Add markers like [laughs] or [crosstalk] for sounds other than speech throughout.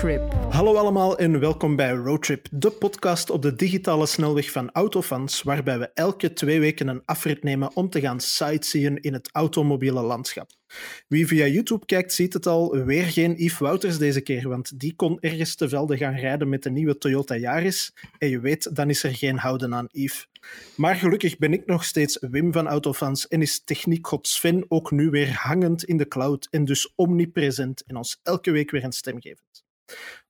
Roadtrip. Hallo allemaal en welkom bij Roadtrip, de podcast op de digitale snelweg van Autofans, waarbij we elke twee weken een afrit nemen om te gaan sightseeën in het automobiele landschap. Wie via YouTube kijkt, ziet het al, weer geen Yves Wouters deze keer, want die kon ergens te velden gaan rijden met de nieuwe Toyota Yaris. En je weet, dan is er geen houden aan Yves. Maar gelukkig ben ik nog steeds Wim van Autofans en is techniekgod Sven ook nu weer hangend in de cloud en dus omnipresent en ons elke week weer een stem gevend.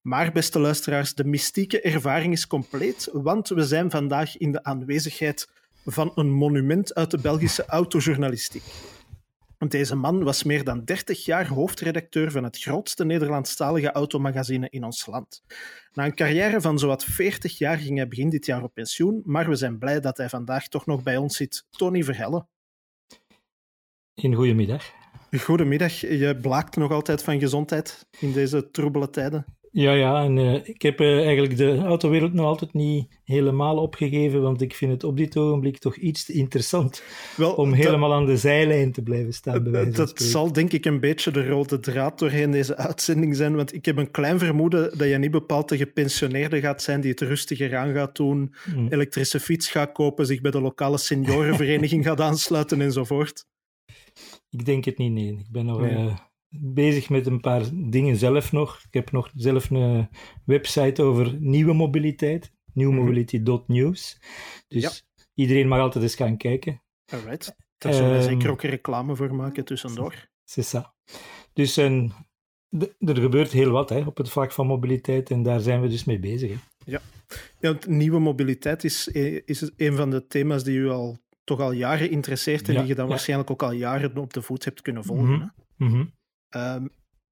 Maar beste luisteraars, de mystieke ervaring is compleet, want we zijn vandaag in de aanwezigheid van een monument uit de Belgische autojournalistiek. Deze man was meer dan 30 jaar hoofdredacteur van het grootste Nederlandstalige automagazine in ons land. Na een carrière van zowat 40 jaar ging hij begin dit jaar op pensioen, maar we zijn blij dat hij vandaag toch nog bij ons zit. Tony Verhelle. Een goedemiddag. Goedemiddag. Je blaakt nog altijd van gezondheid in deze troebele tijden. Ja, ja, en uh, ik heb uh, eigenlijk de autowereld nog altijd niet helemaal opgegeven, want ik vind het op dit ogenblik toch iets te interessant Wel, om helemaal aan de zijlijn te blijven staan. Bij dat zal denk ik een beetje de rode draad doorheen deze uitzending zijn, want ik heb een klein vermoeden dat je niet bepaald de gepensioneerde gaat zijn die het rustiger aan gaat doen, mm. elektrische fiets gaat kopen, zich bij de lokale seniorenvereniging [laughs] gaat aansluiten enzovoort. Ik denk het niet, nee. Ik ben nog... Nee. Uh, bezig met een paar dingen zelf nog. Ik heb nog zelf een website over nieuwe mobiliteit, newmobility.news. Dus ja. iedereen mag altijd eens gaan kijken. Alright. Daar zullen we um, zeker ook reclame voor maken tussendoor. C'est ça. Dus en, er gebeurt heel wat hè, op het vlak van mobiliteit en daar zijn we dus mee bezig. Hè. Ja. ja, nieuwe mobiliteit is, is een van de thema's die u al toch al jaren interesseert en ja, die je dan ja. waarschijnlijk ook al jaren op de voet hebt kunnen volgen. Mm -hmm. Mm -hmm. Um,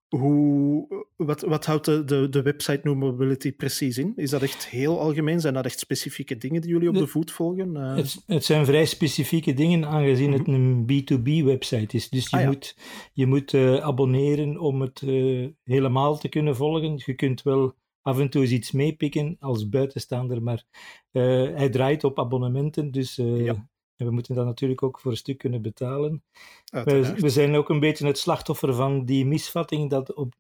hoe, wat, wat houdt de, de, de website precies in? Is dat echt heel algemeen? Zijn dat echt specifieke dingen die jullie op de, de voet volgen? Uh... Het, het, zijn vrij specifieke dingen, aangezien het een B2B-website is. Dus je ah, ja. moet, je moet uh, abonneren om het uh, helemaal te kunnen volgen. Je kunt wel af en toe eens iets meepikken als buitenstaander, maar hij draait op abonnementen. Dus ja. En we moeten dat natuurlijk ook voor een stuk kunnen betalen. We, we, zijn ook een beetje het slachtoffer van die misvatting dat op,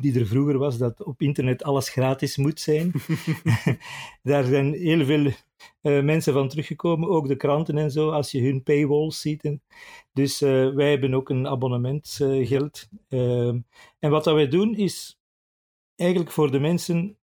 die er vroeger was, dat op internet alles gratis moet zijn. [laughs] [laughs] Daar zijn heel veel uh, mensen van teruggekomen, ook de kranten en zo, als je hun paywalls ziet. Dus uh, wij hebben ook een abonnementgeld. Uh, en wat dat wij doen is eigenlijk voor de mensen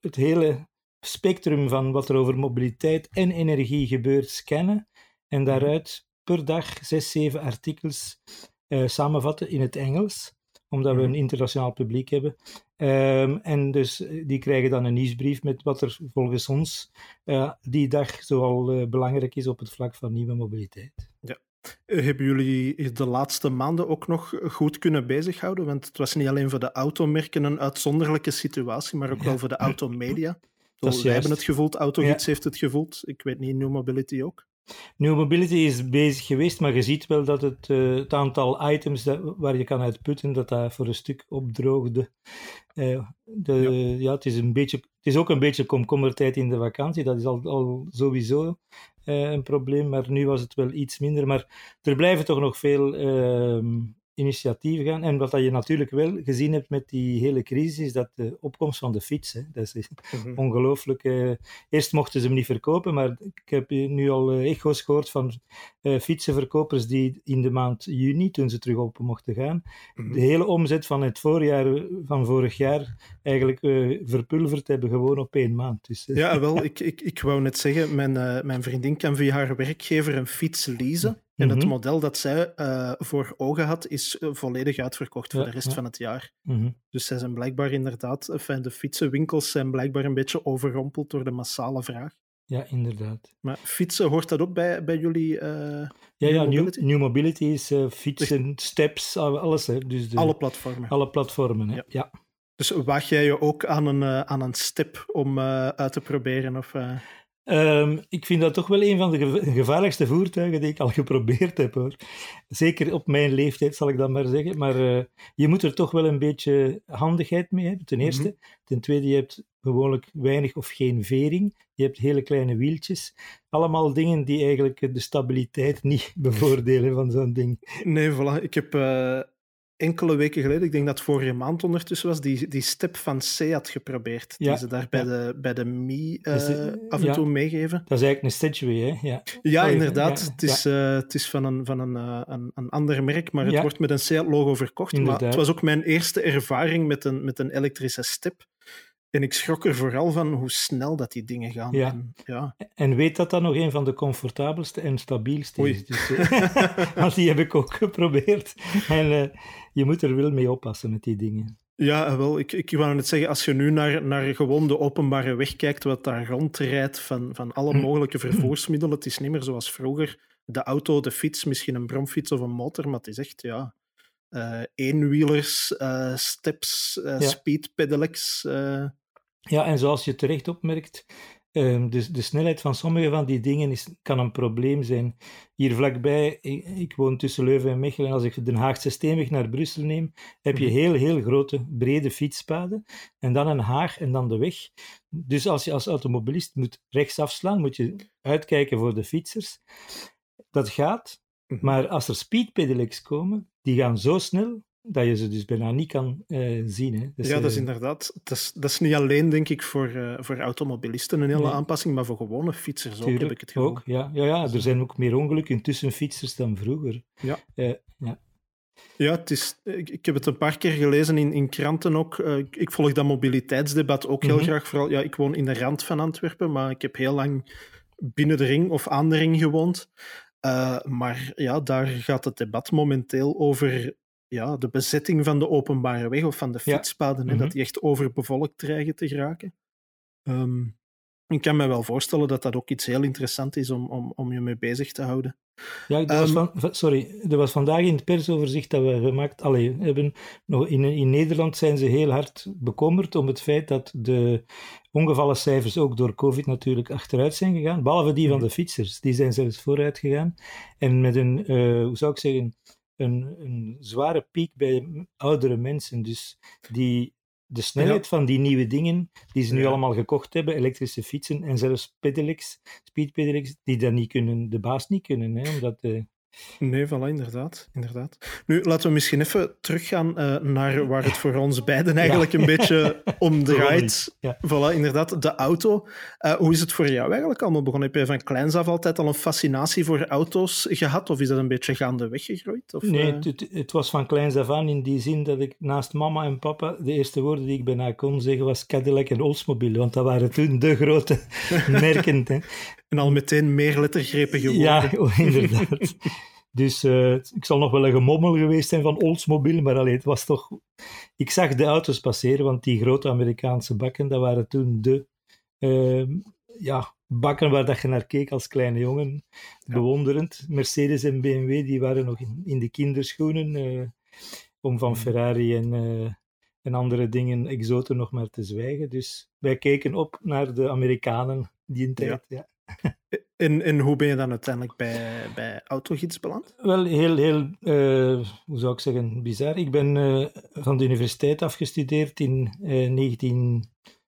het hele spectrum van wat er over mobiliteit en energie gebeurt scannen en mhm. daaruit per dag zes, zeven artikels uh, samenvatten in het Engels, omdat we een mhm. internationaal publiek hebben. Um, en dus eh, die krijgen dan een nieuwsbrief met wat er volgens ons uh, die dag zoal uh, belangrijk is op het vlak van nieuwe mobiliteit. Ja. Hebben jullie de laatste maanden ook nog goed kunnen bezighouden? Want het was niet alleen voor de automerken een uitzonderlijke situatie, maar ook ja. wel voor de [laughs] automedia. Dat wij hebben het gevoeld, Autogids ja. heeft het gevoeld. Ik weet niet, New Mobility ook. New Mobility is bezig geweest, maar je ziet wel dat het, uh, het aantal items dat, waar je kan uitputten, dat dat voor een stuk opdroogde. Uh, de, ja. ja. het, is een beetje, het is ook een beetje komkommertijd in de vakantie, dat is al, al sowieso uh, een probleem, maar nu was het wel iets minder. Maar er blijven toch nog veel ehm, initiatieven gaan. En wat dat je natuurlijk wel gezien hebt met die hele crisis, is dat de opkomst van de fiets. Hè, dat is mm-hmm. [laughs] ongelooflijk. Uh, eerst mochten ze hem niet verkopen, maar ik heb nu al uh, echo's gehoord van uh, fietsenverkopers die in de maand juni, toen ze terug open mochten gaan, mm-hmm. de hele omzet van het voorjaar van vorig jaar eigenlijk verpulverd hebben, gewoon op één maand. Dus, ja, wel, [laughs] ik, ik, ik wou net zeggen, mijn, mijn vriendin kan via haar werkgever een fiets leasen. En het mhm. model dat zij uh, voor ogen had, is uh, volledig uitverkocht voor de rest ja. van het jaar. Mm -hmm. Dus zij zijn blijkbaar inderdaad, enfin, de fietsenwinkels zijn blijkbaar een beetje overrompeld door de massale vraag. Ja, inderdaad. Maar fietsen, hoort dat ook bij, bij jullie? Uh, ja, ja new, mobility? new mobility is fietsen, steps, alles. Hè. Dus de, alle platformen. Alle platformen, hè. ja. ja. Dus waag jij je ook aan een, aan een step om uit te proberen? Of, Um, ik vind dat toch wel een van de gevaarlijkste voertuigen die ik al geprobeerd heb hoor. Zeker op mijn leeftijd zal ik dat maar zeggen. Maar uh, je moet er toch wel een beetje handigheid mee hebben, ten eerste. Mm -hmm. Ten tweede, je hebt gewoonlijk weinig of geen vering. Je hebt hele kleine wieltjes. Allemaal dingen die eigenlijk de stabiliteit niet [laughs] bevoordelen van zo'n ding. Nee, voilà. Ik heb. Uh enkele weken geleden, ik denk dat het vorige maand ondertussen was, die, die step van Seat geprobeerd. Ja, die ze daar bij, de, bij de Mi uh, af en toe meegeven. Dat is eigenlijk een Stageway, hè? Ja, ja inderdaad. het, is, uh, het is van een, van een, uh, een, een ander merk, maar het wordt met een Seat-logo verkocht. Maar het was ook mijn eerste ervaring met een, met een elektrische step. En ik schrok er vooral van hoe snel dat die dingen gaan. Ja. En, ja. en weet dat dat nog een van de comfortabelste en stabielste is. Dus, [laughs] want die heb ik ook geprobeerd. En uh, je moet er wel mee oppassen met die dingen. Ja, wel. Ik, ik wou net zeggen, als je nu naar, naar gewoon de openbare weg kijkt, wat daar rondrijdt van, van alle hm. mogelijke vervoersmiddelen, het is niet meer zoals vroeger. De auto, de fiets, misschien een bromfiets of een motor, maar het is echt, ja, uh, eenwielers, uh, steps, uh, ja. speed pedelecs. Ja, en zoals je terecht opmerkt, um, de, de snelheid van sommige van die dingen is, kan een probleem zijn. Hier vlakbij, ik, ik woon tussen Leuven en Mechelen, en als ik de Haagse Steenweg naar Brussel neem, heb je mhm. heel, heel grote, brede fietspaden, en dan een haag en dan de weg. Dus als je als automobilist moet rechtsaf slaan, moet je uitkijken voor de fietsers. Dat gaat, mhm. maar als er speedpedelecs komen, die gaan zo snel dat je ze dus bijna niet kan uh, zien. Hè. Dus, ja, dat is uh, inderdaad. Dat is, dat is niet alleen, denk ik, voor, uh, voor automobilisten een hele nee. aanpassing, maar voor gewone fietsers ook, Tuurlijk, heb ik het gevoel. Ook, ja. Ja, ja, er zijn ook meer ongelukken tussen fietsers dan vroeger. Ja. ja. Ja, het is, ik, ik, heb het een paar keer gelezen in, in kranten ook. Ik, ik, volg dat mobiliteitsdebat ook heel mm -hmm. graag. Vooral, ja, ik woon in de rand van Antwerpen, maar ik heb heel lang binnen de ring of aan de ring gewoond. maar ja, daar gaat het debat momenteel over ja, de bezetting van de openbare weg of van de fietspaden, ja. hè, dat mhm. die echt overbevolkt dreigen te geraken. Um, ik kan me wel voorstellen dat dat ook iets heel interessant is om, om, om je mee bezig te houden. Ja, er was, um, van, sorry, er was vandaag in het persoverzicht dat we gemaakt allee, hebben. Nog in, in Nederland zijn ze heel hard bekommerd om het feit dat de ongevallencijfers ook door COVID natuurlijk achteruit zijn gegaan. Behalve die van mhm. de fietsers, die zijn zelfs vooruit gegaan. En met een, uh, hoe zou ik zeggen, een, een zware piek bij oudere mensen. Dus die, de snelheid van die nieuwe dingen die ze nu ja. allemaal gekocht hebben, elektrische fietsen en zelfs pedelecs, speedpedelecs, die dat niet kunnen, de baas niet kunnen. Hè, omdat de, Nee, voilà, inderdaad, inderdaad. Nu, laten we misschien even teruggaan uh, naar waar het voor ons beiden eigenlijk ja. een beetje [laughs] om draait. Ja. Voilà, inderdaad, de auto. Uh, hoe is het voor jou eigenlijk allemaal begonnen? Heb je van kleins af altijd al een fascinatie voor auto's gehad? Of is dat een beetje gaandeweg gegroeid? Of, nee, uh... het, het, was van kleins af aan in die zin dat ik naast mama en papa de eerste woorden die ik bijna kon zeggen was Cadillac en Oldsmobile. Want dat waren toen de grote [laughs] merken. Hè. En al meteen meer lettergrepen geworden. Ja, [laughs] inderdaad. Dus uh, ik zal nog wel een gemommel geweest zijn van Oldsmobile, maar alleen, het was toch... Ik zag de auto's passeren, want die grote Amerikaanse bakken, dat waren toen de uh, ja, bakken waar dat je naar keek als kleine jongen. Ja. Bewonderend. Mercedes en BMW, die waren nog in, in de kinderschoenen, uh, om van mm. Ferrari en, en andere dingen, exoten, nog maar te zwijgen. Dus wij keken op naar de Amerikanen die in tijd, ja. ja. En, hoe ben je dan uiteindelijk bij, bij Autogids beland? Wel, heel, heel uh, hoe zou ik zeggen, bizar. Ik ben uh, van de universiteit afgestudeerd in uh, 19...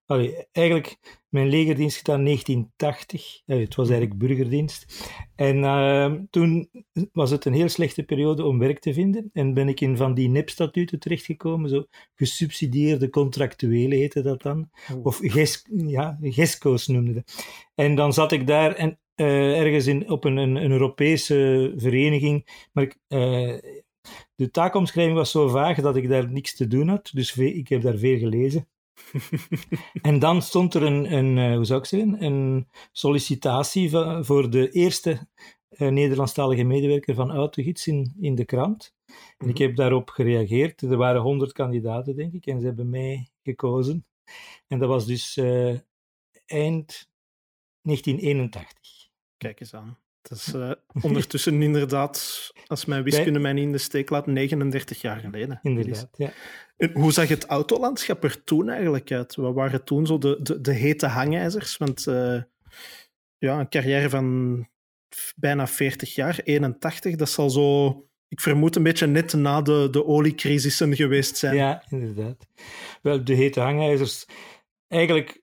Allee, eigenlijk mijn legerdienst gedaan in 1980. het was eigenlijk burgerdienst. En ehm, toen was het een heel slechte periode om werk te vinden. En ben ik in van die NEP-statuten terechtgekomen. Zo gesubsidieerde contractuele heette dat dan. Oh. Of GES, ja, GESCO's noemde dat. En dan zat ik daar en uh, ergens in, op een, een, een, Europese vereniging. Maar ik, uh, de taakomschrijving was zo vaag dat ik daar niks te doen had. Dus ik heb daar veel gelezen. [laughs] en dan stond er een, een, uh, hoe zou ik zeggen, een sollicitatie voor de eerste uh, Nederlandstalige medewerker van Autogids in, in de krant. En ik mhm. heb daarop gereageerd. Er waren honderd kandidaten, denk ik, en ze hebben mij gekozen. En dat was dus uh, eind 1981. Kijk eens aan. Dat is uh, [laughs] ondertussen inderdaad, als mijn wiskunde mij niet in de steek laat, 39 jaar geleden. Inderdaad, ja. En hoe zag het autolandschap er toen eigenlijk uit? Wat waren toen zo de, de, de hete hangijzers? Want uh, ja, een carrière van bijna 40 jaar, 81, dat zal zo, ik vermoed, een beetje net na de, de oliecrisissen geweest zijn. Ja, inderdaad. Wel, de hete hangijzers, eigenlijk,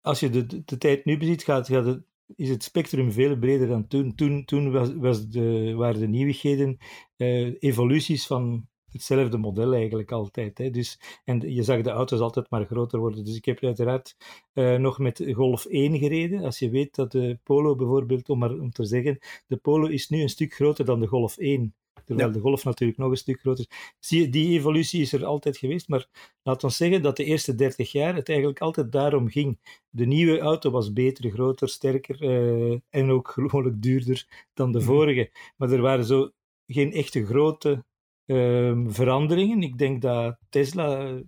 als je de, de, de tijd nu beziet, gaat, gaat het is het spectrum veel breder dan toen. Toen, toen was, was de, waren de nieuwigheden uh, evoluties van hetzelfde model eigenlijk altijd. Hè. Dus, en je zag de auto's altijd maar groter worden. Dus ik heb uiteraard uh, nog met Golf 1 gereden. Als je weet dat de Polo bijvoorbeeld, om maar om te zeggen, de Polo is nu een stuk groter dan de Golf 1. Terwijl de Golf natuurlijk nog een stuk groter is. Zie je, die evolutie is er altijd geweest, maar laat ons zeggen dat de eerste 30 jaar het eigenlijk altijd daarom ging. De nieuwe auto was beter, groter, sterker uh, en ook [laughs] gewoonlijk duurder dan de mhm. vorige. Maar er waren zo geen echte grote uh, veranderingen. Ik denk dat Tesla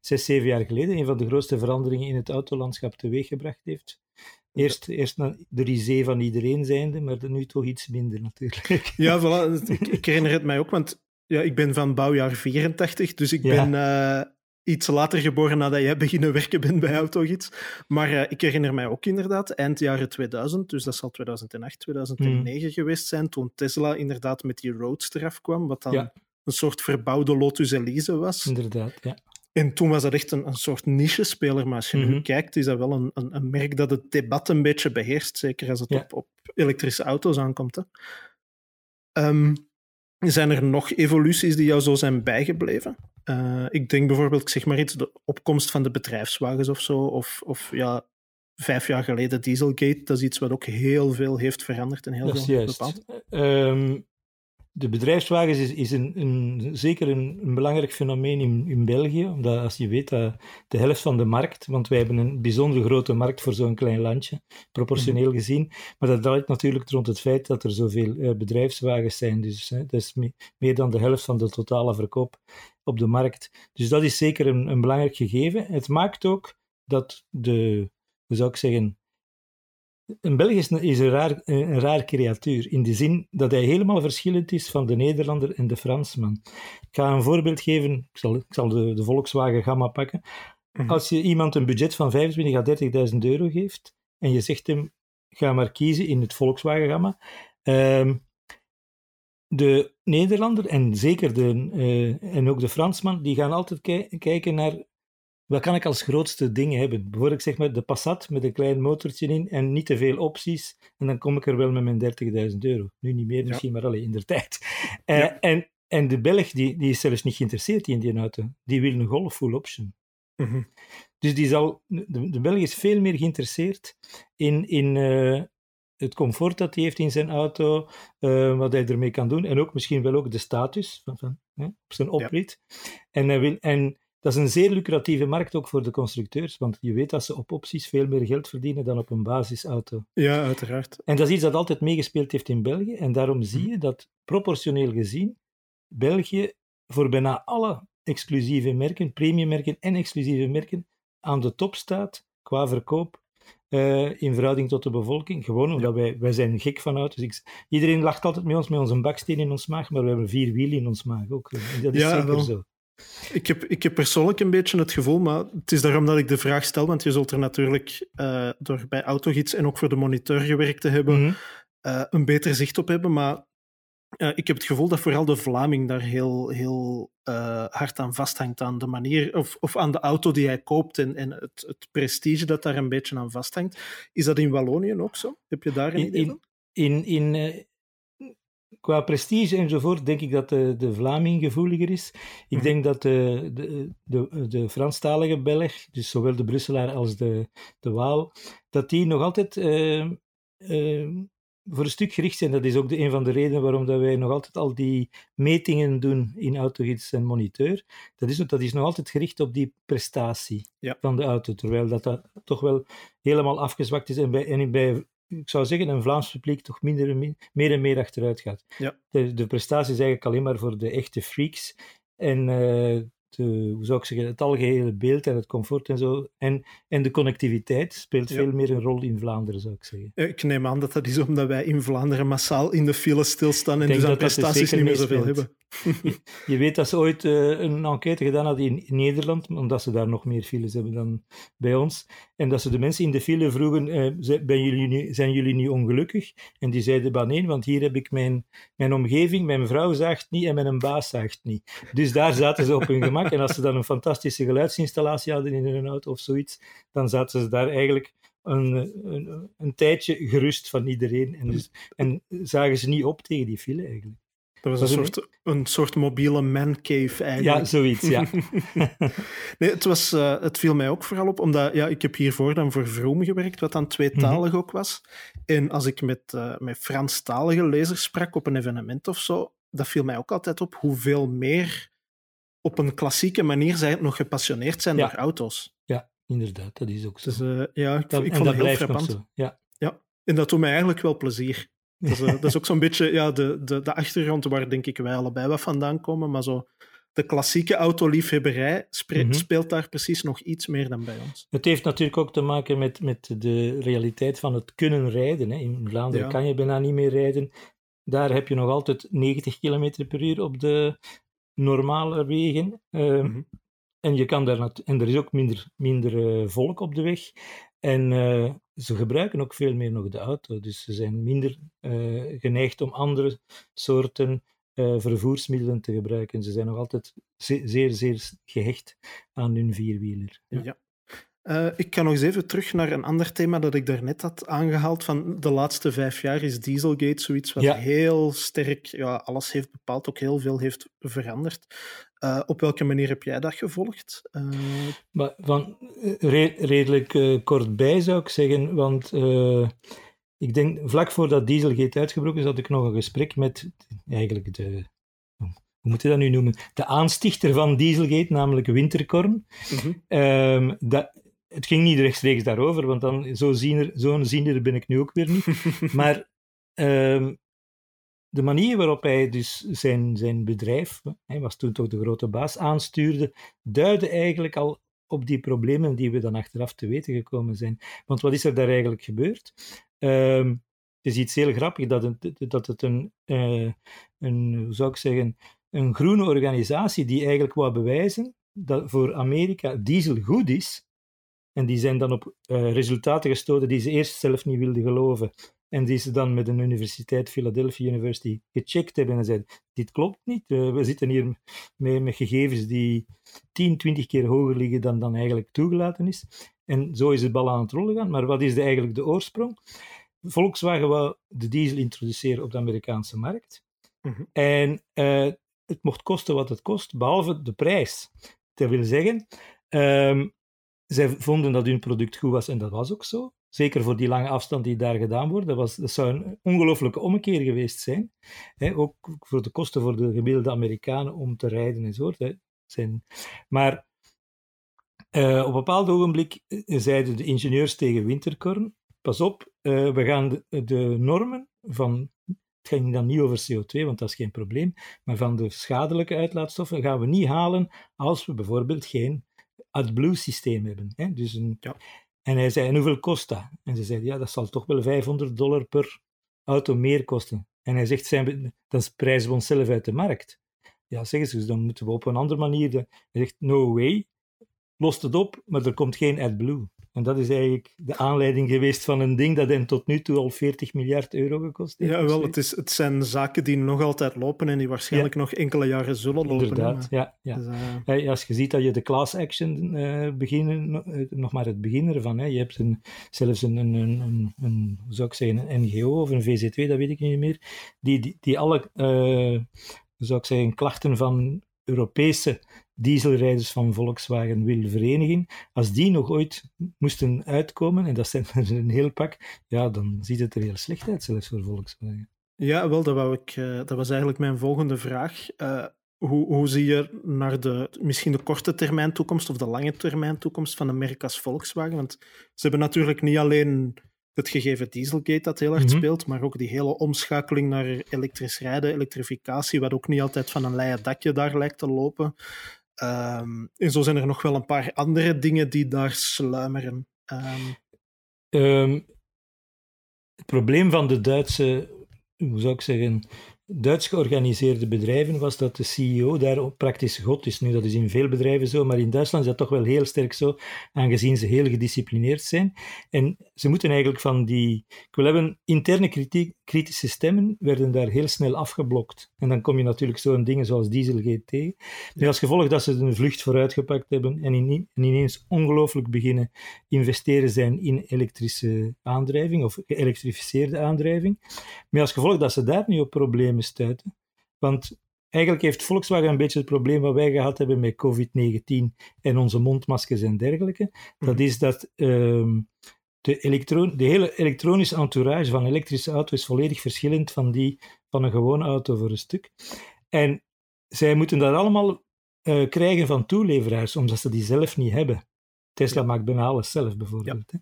zes, zeven jaar geleden een van de grootste veranderingen in het autolandschap teweeggebracht heeft. Eerst, eerst de risée van iedereen zijnde, maar nu toch iets minder natuurlijk. Ja, voilà. ik, herinner het mij ook, want ja, ik ben van bouwjaar 84, dus ik ben uh, iets later geboren nadat jij beginnen werken bent bij Autogids. Maar uh, ik herinner mij ook inderdaad eind jaren 2000, dus dat zal 2008, 2009 hmm. geweest zijn, toen Tesla inderdaad met die Roadster afkwam, wat dan een soort verbouwde Lotus Elise was. Inderdaad, ja. En toen was dat echt een, een soort niche-speler. Maar als je nu mhm. kijkt, is dat wel een, een, een, merk dat het debat een beetje beheerst. Zeker als het op, op elektrische auto's aankomt. Hè. Um, zijn er nog evoluties die jou zo zijn bijgebleven? Uh, ik denk bijvoorbeeld, ik zeg maar iets, de opkomst van de bedrijfswagens of zo. Of, of ja, vijf jaar geleden Dieselgate. Dat is iets wat ook heel veel heeft veranderd en heel dat veel bepaald. Um, de bedrijfswagens is, is een, een, zeker een, een, belangrijk fenomeen in, in België, omdat als je weet dat de helft van de markt, want wij hebben een bijzonder grote markt voor zo'n klein landje, proportioneel mhm. gezien, maar dat draait natuurlijk rond het feit dat er zoveel uh, bedrijfswagens zijn, dus hè, dat is meer dan de helft van de totale verkoop op de markt. Dus dat is zeker een, een belangrijk gegeven. Het maakt ook dat de, hoe zou ik zeggen, een Belg is, een, is een, raar, een raar creatuur, in de zin dat hij helemaal verschillend is van de Nederlander en de Fransman. Ik ga een voorbeeld geven, ik zal, ik zal de, de Volkswagen Gamma pakken. Mhm. Als je iemand een budget van 25.000 à 30.000 euro geeft en je zegt hem, ga maar kiezen in het Volkswagen Gamma. Um, de Nederlander en zeker de, uh, en ook de Fransman, die gaan altijd kijken naar wat kan ik als grootste dingen hebben? Bijvoorbeeld zeg maar de Passat met een klein motortje in en niet te veel opties. En dan kom ik er wel met mijn 30.000 euro. Nu niet meer misschien, maar alleen in de tijd. [laughs] Uh, en, en de Belg die, die is zelfs niet geïnteresseerd in die auto. Die wil een Golf full option. Mhm. Dus die zal, de, de Belg is veel meer geïnteresseerd in, in uh, het comfort dat hij heeft in zijn auto, uh, wat hij ermee kan doen en ook misschien wel ook de status van, van hè, op zijn oprit. Ja. En, hij wil, en dat is een zeer lucratieve markt ook voor de constructeurs, want je weet dat ze op opties veel meer geld verdienen dan op een basisauto. Ja, uiteraard. En dat is iets dat altijd meegespeeld heeft in België. En daarom zie mhm. je dat proportioneel gezien België voor bijna alle exclusieve merken, premiummerken en exclusieve merken aan de top staat qua verkoop uh, in verhouding tot de bevolking. Gewoon omdat wij, wij zijn gek van auto's. Ik, iedereen lacht altijd met ons met onze baksteen in ons maag, maar we hebben vier wielen in ons maag ook. En dat is ja, zeker wel. zo. Ik heb, ik heb persoonlijk een beetje het gevoel, maar het is daarom dat ik de vraag stel, want je zult er natuurlijk uh, door bij Autogids en ook voor de moniteur gewerkt te hebben, mm een beter zicht op hebben. Maar uh, ik heb het gevoel dat vooral de Vlaming daar heel, heel hard aan vasthangt, aan de manier, of, of aan de auto die hij koopt en, en het, het prestige dat daar een beetje aan vasthangt. Is dat in Wallonië ook zo? Heb je daar een idee van? In, in, in qua prestige enzovoort denk ik dat de, de Vlaming gevoeliger is. Ik mhm. denk dat de, de, de, de Franstalige Belg, dus zowel de Brusselaar als de, de Waal, dat die nog altijd uh, uh, voor een stuk gericht zijn. Dat is ook de, een van de redenen waarom dat wij nog altijd al die metingen doen in autogids en moniteur. Dat is, dat is nog altijd gericht op die prestatie ja. van de auto, terwijl dat, dat toch wel helemaal afgezwakt is. En bij, en bij ik zou zeggen, een Vlaams publiek toch minder, meer en meer achteruit gaat. Ja. De, de prestatie is eigenlijk alleen maar voor de echte freaks. En uh, de, hoe zou ik zeggen, het algehele beeld en het comfort en zo. En, en de connectiviteit speelt veel meer een rol in Vlaanderen, zou ik zeggen. Ik neem aan dat dat is omdat wij in Vlaanderen massaal in de file stilstaan en dus aan prestaties niet meer zoveel hebben. Je weet dat ze ooit uh, een enquête gedaan hadden in Nederland, omdat ze daar nog meer files hebben dan bij ons. En dat ze de mensen in de file vroegen, ben jullie zijn jullie nu ongelukkig? En die zeiden, bah nee, want hier heb ik mijn, mijn omgeving, mijn vrouw zaagt niet en mijn baas zaagt niet. Dus daar zaten ze op hun gemak. En als ze dan een fantastische geluidsinstallatie hadden in hun auto of zoiets, dan zaten ze daar eigenlijk een, een, een tijdje gerust van iedereen. En, dus, en zagen ze niet op tegen die file eigenlijk. Dat was, een, soort, een soort mobiele mancave eigenlijk. Ja, zoiets, ja. [laughs] nee, het, was, uh, het viel mij ook vooral op, omdat ja, ik heb hiervoor dan voor Vroom gewerkt, wat dan tweetalig mm ook was. En als ik met, uh, met Franstalige lezers sprak op een evenement of zo, dat viel mij ook altijd op hoeveel meer op een klassieke manier zij nog gepassioneerd zijn door auto's. Ja, inderdaad, dat is ook zo. Dus, uh, ja, ik, dat, ik vond het heel frappant. Ja. ja, en dat doet mij eigenlijk wel plezier. Dat is, [laughs] dat is ook zo'n beetje ja, de, de, de achtergrond waar denk ik wij allebei wat vandaan komen, maar zo de klassieke autoliefhebberij mhm. speelt daar precies nog iets meer dan bij ons. Het heeft natuurlijk ook te maken met, met de realiteit van het kunnen rijden. Hè. In Vlaanderen kan je bijna niet meer rijden. Daar heb je nog altijd 90 km per uur op de normale wegen. Ehm, mhm. En, je kan daar en er is ook minder, minder uh, volk op de weg. En uh, ze gebruiken ook veel meer nog de auto. Dus ze zijn minder uh, geneigd om andere soorten vervoersmiddelen te gebruiken. Ze zijn nog altijd zeer, zeer, gehecht aan hun vierwieler. Ja. ja. Uh, ik ga nog eens even terug naar een ander thema dat ik daarnet had aangehaald. Van de laatste vijf jaar is Dieselgate zoiets wat heel sterk ja, alles heeft bepaald, ook heel veel heeft veranderd. Uh, op welke manier heb jij dat gevolgd? Uh... Maar van, re redelijk kort bij zou ik zeggen, want ik denk vlak voordat Dieselgate uitgebroken is, had ik nog een gesprek met eigenlijk de hoe moet je dat nu noemen? De aanstichter van Dieselgate, namelijk Winterkorn. Mm -hmm. dat, het ging niet rechtstreeks daarover, want dan, zo'n ziener, zo ziener ben ik nu ook weer niet. [laughs] maar um, de manier waarop hij dus zijn, zijn bedrijf, hij was toen toch de grote baas, aanstuurde, duidde eigenlijk al op die problemen die we dan achteraf te weten gekomen zijn. Want wat is er daar eigenlijk gebeurd? Um, het is iets heel grappig dat het, dat het een, uh, een, hoe zou ik zeggen, een groene organisatie die eigenlijk wou bewijzen dat voor Amerika diesel goed is, en die zijn dan op uh, resultaten gestoten die ze eerst zelf niet wilden geloven. En die ze dan met een universiteit, Philadelphia University, gecheckt hebben en zeiden: Dit klopt niet. Uh, we zitten hier met, met, gegevens die 10, 20 keer hoger liggen dan dan eigenlijk toegelaten is. En zo is het bal aan het rollen gaan. Maar wat is de, eigenlijk de oorsprong? Volkswagen wou de diesel introduceren op de Amerikaanse markt. Mm -hmm. En uh, het mocht kosten wat het kost, behalve de prijs. Dat wil zeggen, um, zij vonden dat hun product goed was en dat was ook zo. Zeker voor die lange afstand die daar gedaan wordt. Dat, was, dat zou een ongelooflijke ommekeer geweest zijn. ook voor de kosten voor de gemiddelde Amerikanen om te rijden en zo. Zijn. Maar uh, op een bepaald ogenblik eh, zeiden de ingenieurs tegen Winterkorn: Pas op, uh, we gaan de, normen van. Het ging dan niet over CO2, want dat is geen probleem. Maar van de schadelijke uitlaatstoffen gaan we niet halen als we bijvoorbeeld geen AdBlue systeem hebben. Hè? Dus een, ja. En hij zei, en hoeveel kost dat? En ze zeiden, ja, dat zal toch wel 500 dollar per auto meer kosten. En hij zegt, zijn dan prijzen we onszelf uit de markt. Ja, zeggen ze, dus dan moeten we op een andere manier... Hij zegt, no way, lost het op, maar er komt geen AdBlue. En dat is eigenlijk de aanleiding geweest van een ding dat hen tot nu toe al 40 miljard euro gekost heeft. Ja, wel, het, is, het zijn zaken die nog altijd lopen en die waarschijnlijk nog enkele jaren zullen lopen. Inderdaad, ja. ja. Dus, uh... Als je ziet dat je de class action uh, beginnen, uh, nog maar het begin ervan, hè. je hebt een, zelfs een, een, een, een, zou ik zeggen, een NGO of een VZ2, dat weet ik niet meer, die, die, die alle, zou ik zeggen, klachten van Europese dieselrijders van Volkswagen wil verenigen, als die nog ooit moesten uitkomen, en dat zijn [laughs] er een heel pak, ja, dan ziet het er heel slecht uit, zelfs voor Volkswagen. Ja, wel, dat, wou ik, uh, dat was eigenlijk mijn volgende vraag. Uh, hoe, hoe zie je naar de, misschien de korte termijn toekomst of de lange termijn toekomst van een merk als Volkswagen? Want ze hebben natuurlijk niet alleen het gegeven Dieselgate dat heel hard mhm. speelt, maar ook die hele omschakeling naar elektrisch rijden, elektrificatie, wat ook niet altijd van een leien dakje daar lijkt te lopen. Um, en zo zijn er nog wel een paar andere dingen die daar sluimeren. Um... Um, het probleem van de Duitse, hoe zou ik zeggen, Duits georganiseerde bedrijven was dat de CEO daar praktisch god is. Nu, dat is in veel bedrijven zo, maar in Duitsland is dat toch wel heel sterk zo, aangezien ze heel gedisciplineerd zijn. En ze moeten eigenlijk van die... Ik wil hebben, interne kritiek, kritische stemmen werden daar heel snel afgeblokt. En dan kom je natuurlijk zo'n dingen zoals Dieselgate tegen. Met als gevolg dat ze een vlucht vooruitgepakt hebben en, in, en ineens ongelooflijk beginnen investeren zijn in elektrische aandrijving of geëlektrificeerde aandrijving. Met als gevolg dat ze daar nu op problemen stuiten. Want eigenlijk heeft Volkswagen een beetje het probleem wat wij gehad hebben met COVID-19 en onze mondmaskers en dergelijke. Dat mhm. is dat ehm, de, elektron de hele elektronische entourage van een elektrische auto is volledig verschillend van die van een gewone auto voor een stuk. En zij moeten dat allemaal uh, krijgen van toeleveraars, omdat ze die zelf niet hebben. Tesla maakt bijna alles zelf, bijvoorbeeld.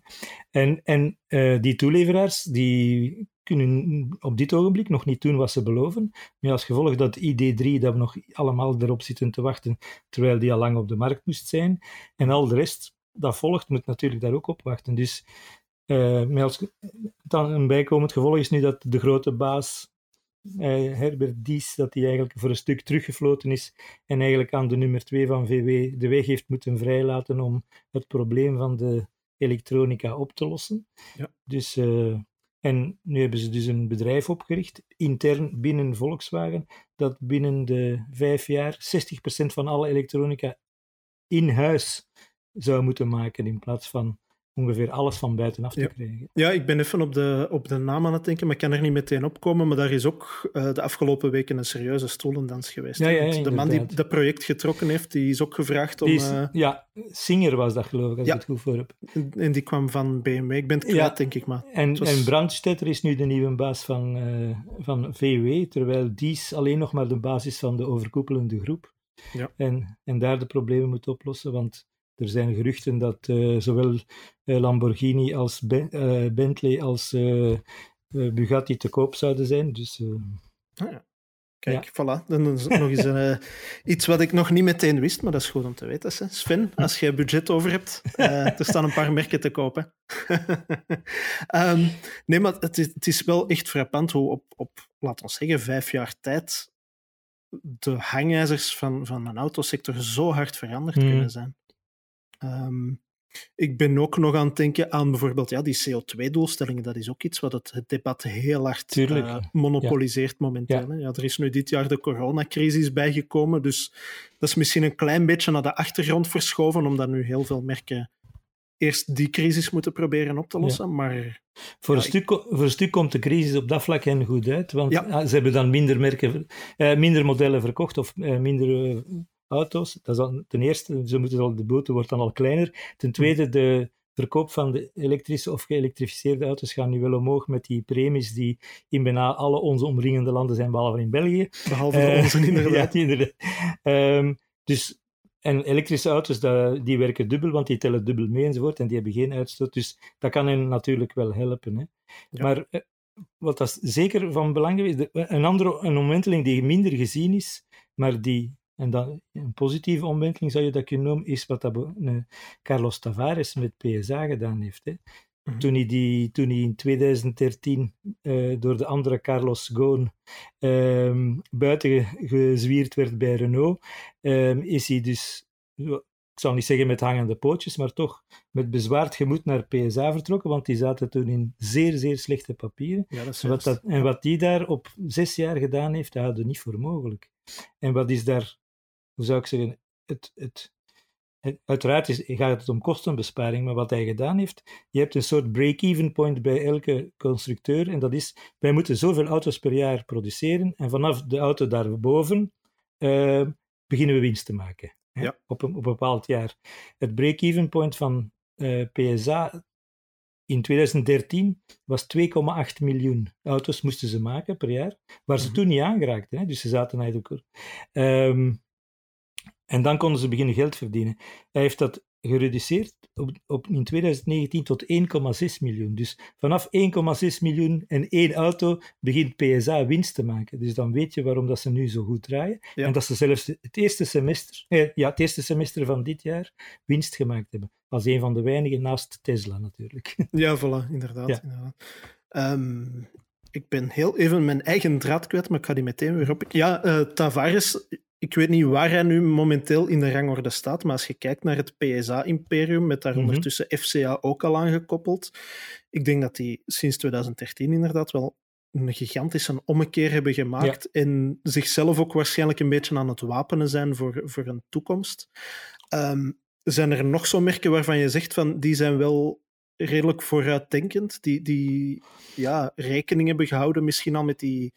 En, en uh, die toeleveraars die kunnen op dit ogenblik nog niet doen wat ze beloven. Maar als gevolg dat ID3, dat we nog allemaal erop zitten te wachten, terwijl die al lang op de markt moest zijn. En al de rest dat volgt, moet natuurlijk daar ook op wachten. Dus uh, als, dan een bijkomend gevolg is nu dat de grote baas Herbert Dies, dat hij eigenlijk voor een stuk teruggefloten is en eigenlijk aan de nummer 2 van VW de weg heeft moeten vrijlaten om het probleem van de elektronica op te lossen. Ja. Dus, uh, en nu hebben ze dus een bedrijf opgericht, intern binnen Volkswagen, dat binnen de vijf jaar 60% van alle elektronica in huis zou moeten maken in plaats van ongeveer alles van buitenaf te krijgen. Ja, ik ben even op de, op de naam aan het denken, maar ik kan er niet meteen opkomen. Maar daar is ook uh, de afgelopen weken een serieuze stolendans geweest. Ja, ja, de man die dat project getrokken heeft, die is ook gevraagd om... Is, uh, ja, Singer was dat geloof ik, als ik het goed voor heb. En die kwam van BMW. Ik ben het kwijt, denk ik. Maar en, was... en Brandstetter is nu de nieuwe baas van, uh, van VW, terwijl Dies alleen nog maar de basis van de overkoepelende groep. Ja. En, en daar de problemen moet oplossen, want er zijn geruchten dat uh, zowel uh, Lamborghini als ben, uh, Bentley als Bugatti te koop zouden zijn. Dus, ah, ja. Kijk, ja. voilà. Dan is nog eens een, [laughs] iets wat ik nog niet meteen wist, maar dat is goed om te weten. Hè. Sven, als je budget over hebt, er staan een paar merken te kopen. [laughs] um, nee, maar het is, het is wel echt frappant hoe op, op, laten we zeggen, vijf jaar tijd de hangijzers van, van mijn autosector zo hard veranderd mm. kunnen zijn. Um, ik ben ook nog aan het denken aan bijvoorbeeld ja, die CO2-doelstellingen. Dat is ook iets wat het, het debat heel hard uh, monopoliseert momenteel. Ja. ja. er is nu dit jaar de coronacrisis bijgekomen, dus dat is misschien een klein beetje naar de achtergrond verschoven, omdat nu heel veel merken eerst die crisis moeten proberen op te lossen. Maar, voor, een stuk, voor een stuk komt de crisis op dat vlak hen goed uit, want ze hebben dan minder, merken, uh, minder modellen verkocht of uh, minder auto's. Dat is ten eerste, ze moeten al, de boete wordt dan al kleiner. Ten tweede, de verkoop van de elektrische of geëlektrificeerde auto's gaan nu wel omhoog met die premies die in bijna alle onze omringende landen zijn, behalve in België. Behalve uh, onze inderdaad. [laughs] ja, inderdaad. Um, dus, en elektrische auto's, die werken dubbel, want die tellen dubbel mee enzovoort, en die hebben geen uitstoot. Dus dat kan hen natuurlijk wel helpen. Hè. Maar uh, wat dat zeker van belang is, een andere een omwenteling die minder gezien is, maar die en dan, een positieve omwenteling zou je dat kunnen noemen, is wat dat, Carlos Tavares met PSA gedaan heeft. Hè. Mhm. toen, hij die, toen hij in 2013 uh, eh, door de andere Carlos Ghosn um, buiten gezwierd werd bij Renault, um, is hij dus, ik zal niet zeggen met hangende pootjes, maar toch met bezwaard gemoed naar PSA vertrokken, want die zaten toen in zeer, zeer slechte papieren. Ja, dat en, wat dat, en wat die daar op zes jaar gedaan heeft, dat hadden niet voor mogelijk. En wat is daar hoe zou ik zeggen, het, het, uiteraard is, gaat het om kostenbesparing, maar wat hij gedaan heeft, je hebt een soort break-even point bij elke constructeur en dat is, wij moeten zoveel auto's per jaar produceren en vanaf de auto daarboven uh, beginnen we winst te maken. Hè, op, een, op een bepaald jaar. Het break-even point van uh, eh, PSA in 2013 was 2,8 miljoen auto's moesten ze maken per jaar, waar ze mm -hmm. toen niet aangeraakten. Hè? Dus ze zaten eigenlijk... Um, en dan konden ze beginnen geld verdienen. Hij heeft dat gereduceerd op, op in 2019 tot 1,6 miljoen. Dus vanaf 1,6 miljoen en één auto begint PSA winst te maken. Dus dan weet je waarom dat ze nu zo goed draaien. En dat ze zelfs het eerste semester, eh, ja, het eerste semester van dit jaar winst gemaakt hebben. Als een van de weinigen naast Tesla natuurlijk. [laughs] Ja, voilà, inderdaad. Ja. inderdaad. Um, ik ben heel even mijn eigen draad kwijt, maar ik ga die meteen weer op. Ja, uh, Tavares ik weet niet waar hij nu momenteel in de rangorde staat, maar als je kijkt naar het PSA-imperium, met daar mhm. ondertussen FCA ook al aangekoppeld, ik denk dat die sinds 2013 inderdaad wel een gigantische ommekeer hebben gemaakt en zichzelf ook waarschijnlijk een beetje aan het wapenen zijn voor, voor een toekomst. Um, zijn er nog zo merken waarvan je zegt van die zijn wel redelijk vooruitdenkend, die, die ja, rekening hebben gehouden misschien al met die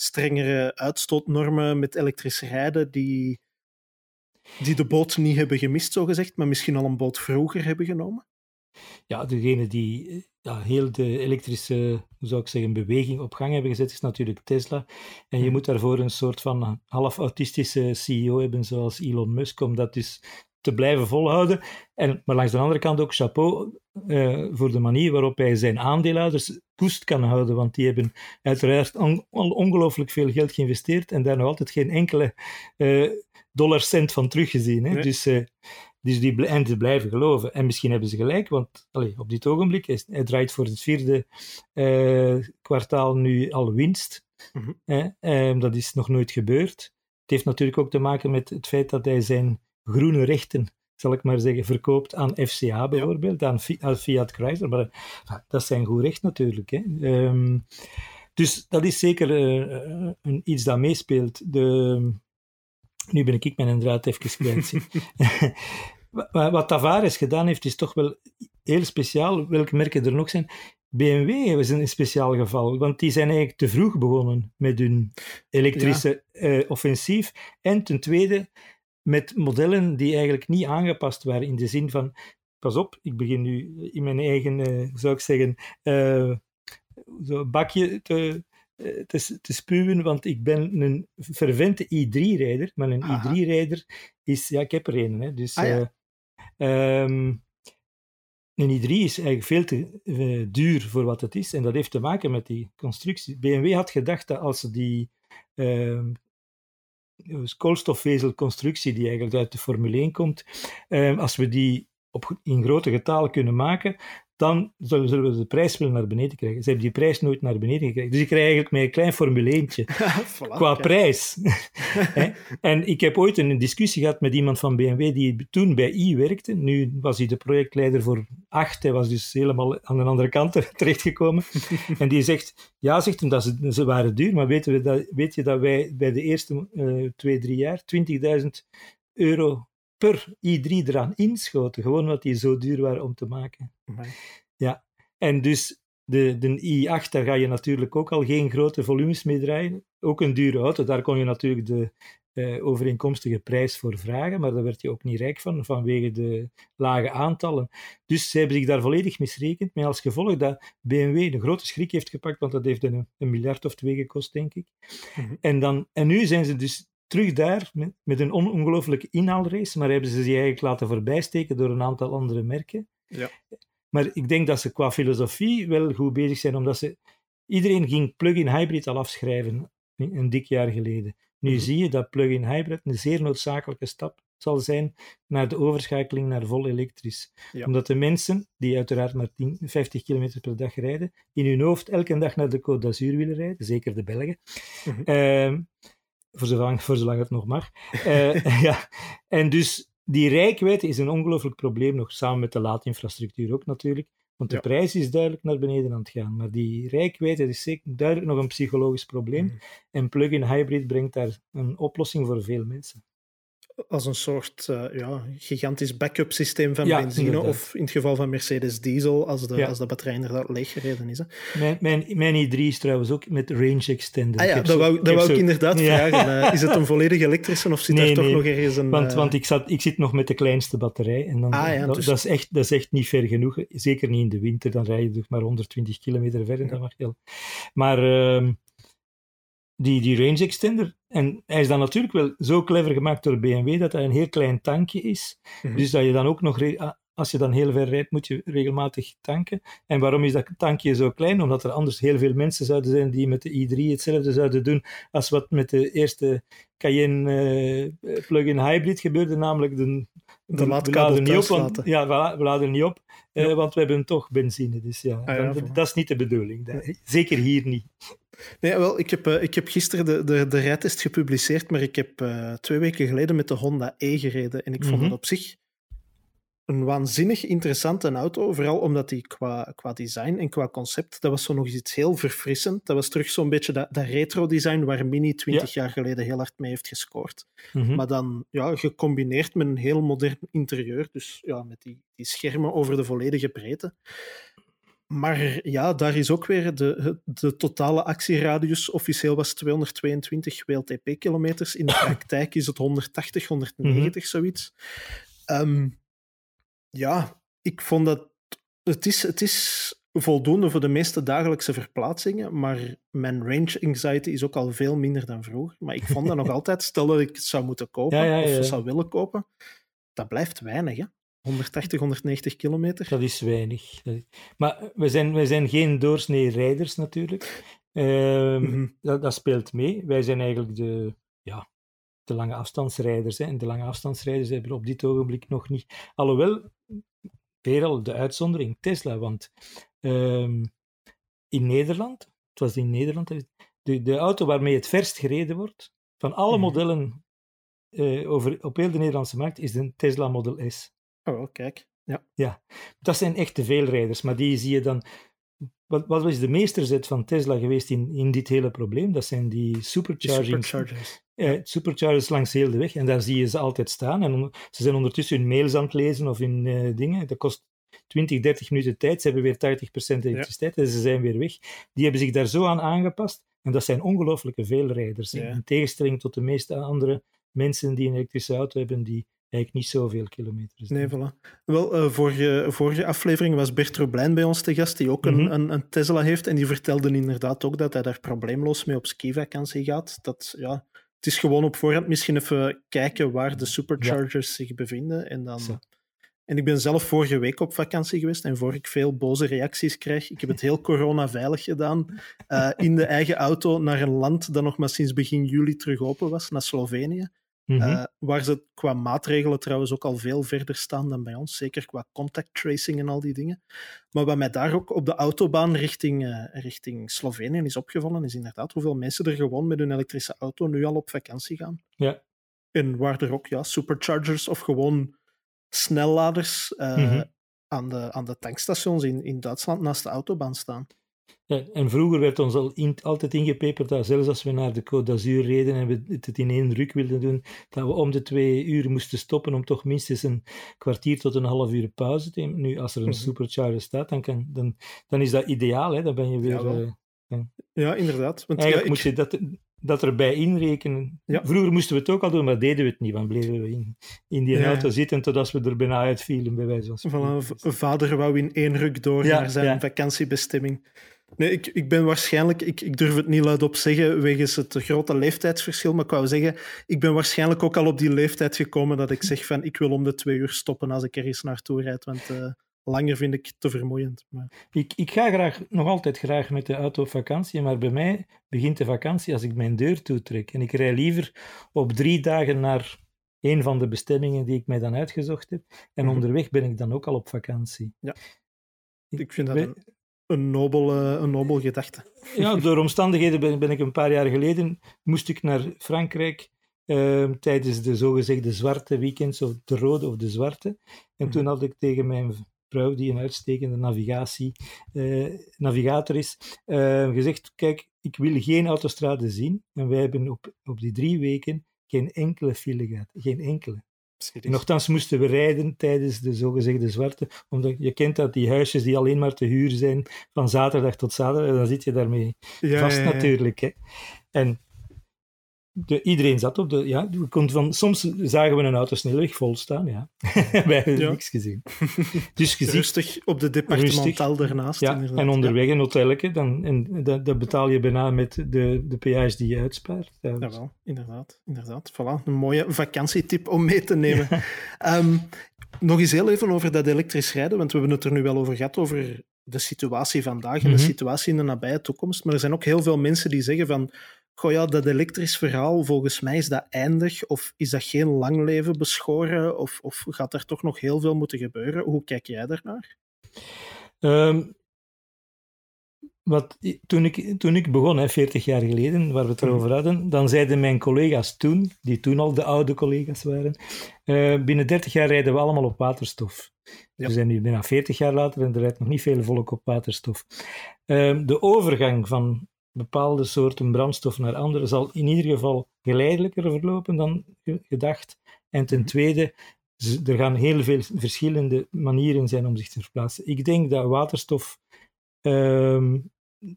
strengere uitstootnormen met elektrisch rijden die, die de boot niet hebben gemist, zogezegd, maar misschien al een boot vroeger hebben genomen? Ja, degene die ja, heel de elektrische, hoe zou ik zeggen, beweging op gang hebben gezet, is natuurlijk Tesla. En je mhm. moet daarvoor een soort van half autistische CEO hebben, zoals Elon Musk, om dat dus te blijven volhouden. En, maar langs de andere kant ook chapeau uh, voor de manier waarop hij zijn aandeelhouders koest kan houden, want die hebben uiteraard on, ongelooflijk veel geld geïnvesteerd en daar nog altijd geen enkele uh, dollar cent van teruggezien. Hè? Dus, uh, dus die en blijven geloven. En misschien hebben ze gelijk, want op dit ogenblik, hij, hij draait voor het vierde kwartaal nu al winst. Mm -hmm. dat is nog nooit gebeurd. Het heeft natuurlijk ook te maken met het feit dat hij zijn groene rechten, zal ik maar zeggen, verkoopt aan FCA bijvoorbeeld, aan, Fiat Chrysler. Maar eh, dat zijn goed recht natuurlijk. Hè. Um, dus dat is zeker uh, een, iets dat meespeelt. De, nu ben ik mijn draad even kwijt. [laughs] Wat Tavares gedaan heeft, is toch wel heel speciaal. Welke merken er nog zijn? BMW is een speciaal geval, want die zijn eigenlijk te vroeg begonnen met hun elektrische uh, offensief. En ten tweede, met modellen die eigenlijk niet aangepast waren in de zin van, pas op, ik begin nu in mijn eigen, uh, zou ik zeggen, uh, zo bakje te, eh, te, te, spuwen, want ik ben een fervente i3-rijder, maar een i3-rijder is, ja, ik heb er een, hè, dus... Ah, um, een i3 is eigenlijk veel te duur voor wat het is. En dat heeft te maken met die constructie. BMW had gedacht dat als ze die uh, koolstofvezelconstructie die eigenlijk uit de Formule 1 komt, ehm, als we die op, in grote getalen kunnen maken, dan zullen we de prijs wel naar beneden krijgen. Ze hebben die prijs nooit naar beneden gekregen. Dus ik krijg eigenlijk met een klein formuleentje [laughs] qua prijs. [laughs] en ik heb ooit een discussie gehad met iemand van BMW die toen bij I werkte. Nu was hij de projectleider voor 8. Hij was dus helemaal aan de andere kant [laughs] terechtgekomen. en die zegt, ja, zegt hem, dat ze, ze waren duur, maar weten we dat, weet je dat wij bij de eerste uh, twee, drie jaar 20.000 euro per i3 eraan inschoten, gewoon omdat die zo duur waren om te maken. Ja, en dus de, de i8, daar ga je natuurlijk ook al geen grote volumes mee draaien. Ook een dure auto, daar kon je natuurlijk de uh, overeenkomstige prijs voor vragen, maar daar werd je ook niet rijk van, vanwege de lage aantallen. Dus ze hebben zich daar volledig misrekend, met als gevolg dat BMW een grote schrik heeft gepakt, want dat heeft een, een miljard of twee gekost, denk ik. Mhm. en, dan, en nu zijn ze dus terug daar met, met een ongelooflijke inhaalrace, maar hebben ze zich eigenlijk laten voorbijsteken door een aantal andere merken. Ja. Maar ik denk dat ze qua filosofie wel goed bezig zijn, omdat ze... Iedereen ging plug-in hybrid al afschrijven, een dik jaar geleden. Nu mhm. zie je dat plug-in hybrid een zeer noodzakelijke stap zal zijn naar de overschakeling naar vol elektrisch. Omdat de mensen, die uiteraard maar 10, 50 km per dag rijden, in hun hoofd elke dag naar de Côte d'Azur willen rijden, zeker de Belgen. Mm voor zolang, voor zolang het nog mag. Uh, [laughs] ja. En dus die rijkwijde is een ongelooflijk probleem nog, samen met de laadinfrastructuur ook natuurlijk. Want de prijs is duidelijk naar beneden aan het gaan. Maar die rijkwijde is zeker duidelijk nog een psychologisch probleem. Mm. En plug-in hybrid brengt daar een oplossing voor veel mensen als een soort uh, ja, gigantisch backup systeem van benzine. Of in het geval van Mercedes diesel, als de, als de batterij inderdaad leeggereden is. Hè. Mijn, mijn, mijn i3 is trouwens ook met range extender. Ah ja, dat wou, dat wou ik inderdaad [laughs] vragen. Uh, is het een volledig elektrische of zit nee, er toch nog ergens een... Want, uh... want ik, zat, ik zit nog met de kleinste batterij. En dan, ah, dat, dus... dat, is echt, dat is echt niet ver genoeg. Zeker niet in de winter. Dan rij je toch maar 120 kilometer ver. Ja. Dat mag heel. Maar... Uh, die, die range extender. En hij is dan natuurlijk wel zo clever gemaakt door BMW dat hij een heel klein tankje is. Mhm. Dus dat je dan ook nog, als je dan heel ver rijdt, moet je regelmatig tanken. En waarom is dat tankje zo klein? Omdat er anders heel veel mensen zouden zijn die met de i3 hetzelfde zouden doen als wat met de eerste Cayenne uh, plug-in hybrid gebeurde, namelijk de, de, we laden niet op, want, ja, we, laden niet op, uh, want we hebben toch benzine. Dus ja, ah, ja dat, dat is niet de bedoeling. Zeker hier niet. Nee, wel, ik heb, uh, ik heb gisteren de, de, de rijtest gepubliceerd, maar ik heb twee weken geleden met de Honda E gereden. En ik vond mm het op zich een waanzinnig interessante auto. Vooral omdat die qua, qua design en qua concept, dat was zo nog iets heel verfrissend. Dat was terug zo'n beetje dat, dat retro-design waar Mini 20 jaar geleden heel hard mee heeft gescoord. Mhm. Maar dan ja, gecombineerd met een heel modern interieur. Dus ja, met die, die schermen over de volledige breedte. maar ja, daar is ook weer de, de totale actieradius. Officieel was 222 WLTP-kilometers. In de [laughs] praktijk is het 180, 190, mm zoiets. Um, ja, ik vond dat. Het is, het is voldoende voor de meeste dagelijkse verplaatsingen, maar mijn range anxiety is ook al veel minder dan vroeger. Maar ik vond dat nog [laughs] altijd, stel dat ik het zou moeten kopen of zou willen kopen, dat blijft weinig, hè? 180, 190 kilometer. Dat is weinig. Maar we zijn, wij zijn geen doorsnee rijders natuurlijk. Ehm, mhm. dat, dat, speelt mee. Wij zijn eigenlijk de, ja, de lange afstandsrijders. Hè. En de lange afstandsrijders hebben op dit ogenblik nog niet. Alhoewel, weer al de uitzondering Tesla. Want ehm, in Nederland, het was in Nederland, de, de auto waarmee het verst gereden wordt, van alle mhm. modellen uh, over, op heel de Nederlandse markt, is de Tesla Model S. Oh, kijk. Ja. ja, dat zijn echt de veelrijders, maar die zie je dan. Wat, wat is de meesterzet van Tesla geweest in, in dit hele probleem? Dat zijn die supercharging, superchargers. Eh, superchargers langs heel de weg. En daar zie je ze altijd staan. En ze zijn ondertussen hun mails aan het lezen of in uh, dingen. Dat kost 20, 30 minuten tijd. Ze hebben weer 80% elektriciteit en ze zijn weer weg. Die hebben zich daar zo aan aangepast. En dat zijn ongelooflijke veelrijders. Ja. In tegenstelling tot de meeste andere mensen die een elektrische auto hebben, die eigenlijk niet zoveel kilometers. Nee, voilà. Wel, uh, vorige, vorige aflevering was Bert Roblijn bij ons te gast, die ook een, mhm. een, een, Tesla heeft. En die vertelde inderdaad ook dat hij daar probleemloos mee op skivakantie gaat. Dat, ja, het is gewoon op voorhand misschien even kijken waar de superchargers zich bevinden. En dan... En ik ben zelf vorige week op vakantie geweest en voor ik veel boze reacties krijg, ik heb het heel corona-veilig gedaan, uh, in de eigen auto naar een land dat nog maar sinds begin juli terug open was, naar Slovenië. Mhm. Eh, waar ze qua maatregelen trouwens ook al veel verder staan dan bij ons, zeker qua contact tracing en al die dingen. Maar wat mij daar ook op de autobaan richting, uh, richting Slovenië is opgevallen, is inderdaad hoeveel mensen er gewoon met hun elektrische auto nu al op vakantie gaan. Ja. En waar er ook ja, superchargers of gewoon snelladers uh, aan, de, aan de tankstations in, in Duitsland naast de autobaan staan. Ja, en vroeger werd ons al in, altijd ingepeperd dat zelfs als we naar de Côte d'Azur reden en we het in één ruk wilden doen, dat we om de twee uur moesten stoppen om toch minstens een kwartier tot een half uur pauze te nemen. Nu, als er een mhm. supercharger staat, dan, kan, dan, dan is dat ideaal. Hè? Dan ben je weer... Ja, uh, ja inderdaad. Want, Eigenlijk moet je dat, dat erbij inrekenen. Vroeger moesten we het ook al doen, maar deden we het niet. Dan bleven we in, in die auto zitten totdat we er bijna uitvielen, bij wijze van spreken. Van, vader wou in één ruk door naar zijn vakantiebestemming. Nee, ik, ik ben waarschijnlijk, ik, ik durf het niet luidop zeggen wegens het grote leeftijdsverschil, maar ik wou zeggen, ik ben waarschijnlijk ook al op die leeftijd gekomen dat ik zeg van ik wil om de twee uur stoppen als ik er eens naartoe rijd, want uh, langer vind ik te vermoeiend. Maar... Ik, ik ga graag, nog altijd graag met de auto op vakantie, maar bij mij begint de vakantie als ik mijn deur toetrek. En ik rij liever op drie dagen naar een van de bestemmingen die ik mij dan uitgezocht heb. En mhm. onderweg ben ik dan ook al op vakantie. Ja. Ik vind dat een, een, nobel, een nobel gedachte. Ja, door [laughs] omstandigheden ben, ben, ik een paar jaar geleden, moest ik naar Frankrijk uh, tijdens de zogezegde zwarte weekends, of de rode of de zwarte. En mhm. toen had ik tegen mijn vrouw, die een uitstekende navigatie, uh, navigator is, uh, gezegd, kijk, ik wil geen autostrade zien. En wij hebben op, op die drie weken geen enkele file gehad. Geen enkele. En nogthans moesten we rijden tijdens de zogezegde zwarte, omdat je kent dat die huisjes die alleen maar te huur zijn van zaterdag tot zaterdag, dan zit je daarmee vast natuurlijk. Hè. En de, iedereen zat op de. Ja, we van, soms zagen we een auto snelweg vol staan. Ja. [laughs] Wij hebben niks gezien. Dus gezien, rustig op de departemental daarnaast. Ja, en onderweg een hotelletje. Dan, en dat, dat, betaal je bijna met de, de die je uitspaart. Ja. Jawel, inderdaad. inderdaad. Voilà, een mooie vakantietip om mee te nemen. [laughs] Ehm, nog eens heel even over dat elektrisch rijden, want we hebben het er nu wel over gehad, over de situatie vandaag en de mhm. situatie in de nabije toekomst. Maar er zijn ook heel veel mensen die zeggen van goh ja, dat elektrisch verhaal, volgens mij is dat eindig, of is dat geen lang leven beschoren, of, of gaat er toch nog heel veel moeten gebeuren? Hoe kijk jij daarnaar? Um, wat, toen, ik, toen ik begon, hè, 40 jaar geleden, waar we het erover hadden, dan zeiden mijn collega's toen, die toen al de oude collega's waren, uh, binnen 30 jaar rijden we allemaal op waterstof. We zijn nu bijna 40 jaar later en er rijdt nog niet veel volk op waterstof. Uh, de overgang van bepaalde soorten brandstof naar andere zal in ieder geval geleidelijker verlopen dan gedacht. En ten mhm. tweede, er gaan heel veel verschillende manieren zijn om zich te verplaatsen. Ik denk dat waterstof Ehm,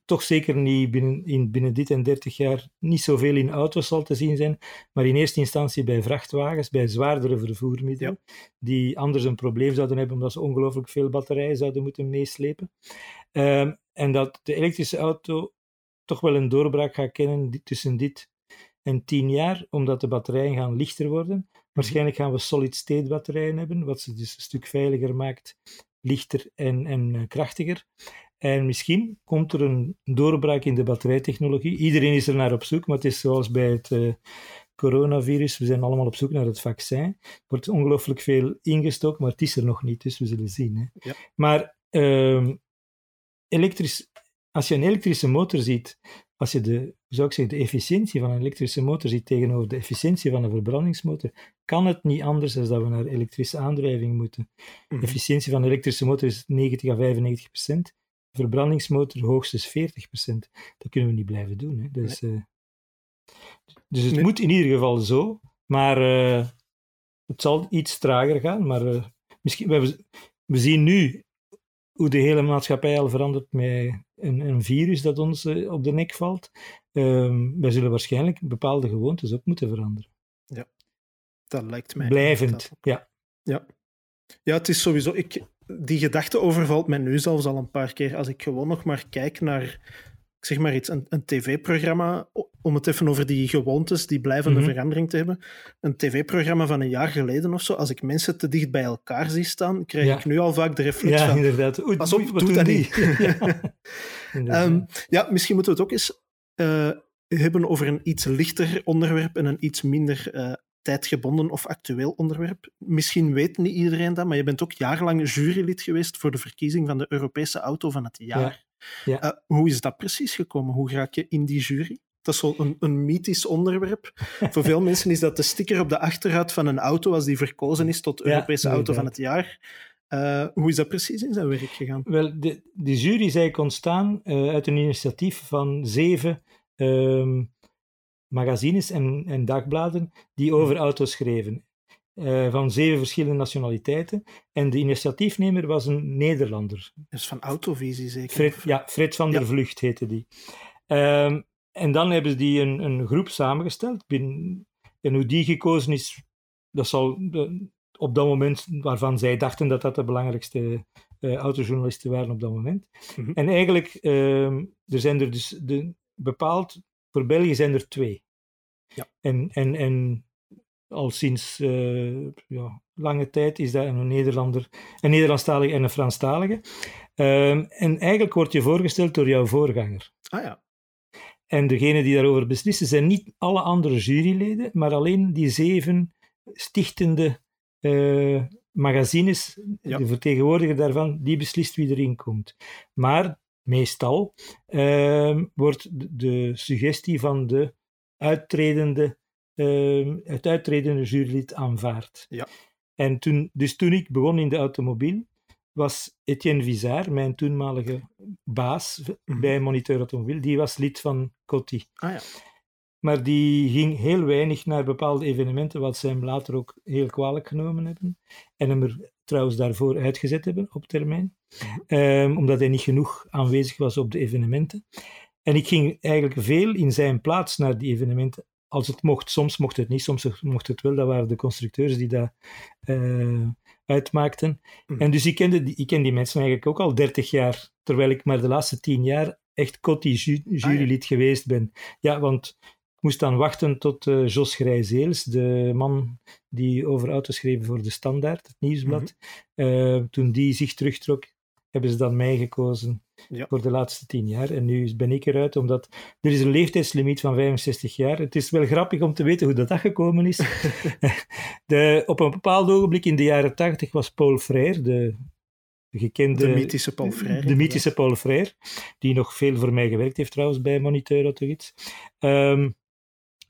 toch zeker niet binnen, in, binnen dit en 30 jaar niet zoveel in auto's zal te zien zijn, maar in eerste instantie bij vrachtwagens, bij zwaardere vervoermiddelen, die anders een probleem zouden hebben omdat ze ongelooflijk veel batterijen zouden moeten meeslepen. Um, en dat de elektrische auto toch wel een doorbraak gaat kennen tussen dit en 10 jaar, omdat de batterijen gaan lichter worden. Mhm. Waarschijnlijk gaan we solid-state batterijen hebben, wat ze dus een stuk veiliger maakt, lichter en, en eh, krachtiger. En misschien komt er een doorbraak in de batterijtechnologie. Iedereen is er naar op zoek, maar het is zoals bij het uh, coronavirus. We zijn allemaal op zoek naar het vaccin. Er wordt ongelooflijk veel ingestoken, maar het is er nog niet, dus we zullen zien. Hè. Ja. Maar uh, elektrisch, als je een elektrische motor ziet, als je de, zou ik zeggen, de efficiëntie van een elektrische motor ziet tegenover de efficiëntie van een verbrandingsmotor, kan het niet anders dan dat we naar elektrische aandrijving moeten. De mhm. efficiëntie van een elektrische motor is 90 à 95 procent verbrandingsmotor hoogstens 40%. Dat kunnen we niet blijven doen. Hè. Dus, uh, dus het moet in ieder geval zo, maar uh, het zal iets trager gaan. Maar uh, misschien, we, we zien nu hoe de hele maatschappij al verandert met een, een virus dat ons op de nek valt. Um, wij zullen waarschijnlijk bepaalde gewoontes ook moeten veranderen. Ja, dat lijkt mij. Blijvend, ja. Ja. Ja, het is sowieso. Ik, die gedachte overvalt mij nu zelfs al een paar keer. Als ik gewoon nog maar kijk naar, ik zeg maar iets, een, een tv-programma, om het even over die gewoontes, die blijvende mhm. verandering te hebben. Een tv-programma van een jaar geleden of zo, als ik mensen te dicht bij elkaar zie staan, krijg ik nu al vaak de reflex ja, van... inderdaad. Oei, pas op, doe dat niet. [laughs] ja. Um, ja, misschien moeten we het ook eens uh, hebben over een iets lichter onderwerp en een iets minder uh, tijdgebonden of actueel onderwerp. Misschien weet niet iedereen dat, maar je bent ook jarenlang jurylid geweest voor de verkiezing van de Europese auto van het jaar. Ja. Uh, hoe is dat precies gekomen? Hoe raak je in die jury? Dat is zo een, een mythisch onderwerp. [laughs] Voor veel mensen is dat de sticker op de achterruit van een auto als die verkozen is tot Europese auto van het jaar. Uh, hoe is dat precies in zijn werk gegaan? Wel, de, de jury is eigenlijk ontstaan uh, uit een initiatief van zeven um, magazines en, en dagbladen die over auto's schreven. Uh, van zeven verschillende nationaliteiten. En de initiatiefnemer was een Nederlander. Dus van Autovisie zeker? Fred, ja, Fred van der Vlucht heette die. Um, en dan hebben ze die een, een groep samengesteld. Binnen, en hoe die gekozen is, dat zal de, op dat moment, waarvan zij dachten dat dat de belangrijkste uh, autojournalisten waren op dat moment. Mm -hmm. En eigenlijk, uh, er zijn er dus de, bepaald voor België zijn er twee. Ja. En, en, en al sinds uh, ja, lange tijd is dat een Nederlander, een Nederlandstalige en een Franstalige. Um, en eigenlijk wordt je voorgesteld door jouw voorganger. Ah ja. En degene die daarover beslissen zijn niet alle andere juryleden, maar alleen die zeven stichtende uh, magazines, ja. de vertegenwoordiger daarvan, die beslist wie erin komt. Maar meestal, uh, wordt de suggestie van de uittredende, uh, het uittredende jurylid aanvaard. Ja. En toen, dus toen ik begon in de automobiel, was Etienne Vizar, mijn toenmalige baas mm-hmm. bij Moniteur Automobiel, die was lid van COTI. Ah, ja. Maar die ging heel weinig naar bepaalde evenementen, wat ze hem later ook heel kwalijk genomen hebben. En hem er trouwens daarvoor uitgezet hebben op termijn, um, omdat hij niet genoeg aanwezig was op de evenementen. En ik ging eigenlijk veel in zijn plaats naar die evenementen, als het mocht. Soms mocht het niet, soms mocht het wel. Dat waren de constructeurs die dat uh, uitmaakten. Mm. En dus ik, kende die, ik ken die mensen eigenlijk ook al 30 jaar, terwijl ik maar de laatste 10 jaar echt Coty ju jurylid ah, ja. geweest ben. Ja, want moest dan wachten tot uh, Jos Grijzeels, de man die over auto's schreef voor de Standaard, het nieuwsblad. Mm -hmm. uh, toen die zich terugtrok, hebben ze dan mij gekozen ja. voor de laatste tien jaar. En nu ben ik eruit, omdat er is een leeftijdslimiet van 65 jaar. Het is wel grappig om te weten hoe dat, dat gekomen is. [laughs] de, op een bepaald ogenblik in de jaren 80 was Paul Frère, de gekende... De mythische Paul Frère. De mythische Paul Frère, die nog veel voor mij gewerkt heeft trouwens bij Moniteur of iets. Um,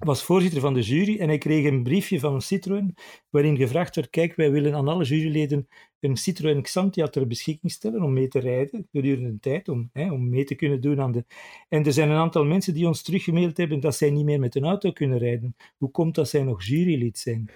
was voorzitter van de jury en ik kreeg een briefje van Citroën waarin gevraagd werd, kijk, wij willen aan alle juryleden een Citroën Xantia ter beschikking stellen om mee te rijden gedurende een tijd, om, hè, om mee te kunnen doen aan de... En er zijn een aantal mensen die ons teruggemaild hebben dat zij niet meer met een auto kunnen rijden. Hoe komt dat zij nog jurylid zijn?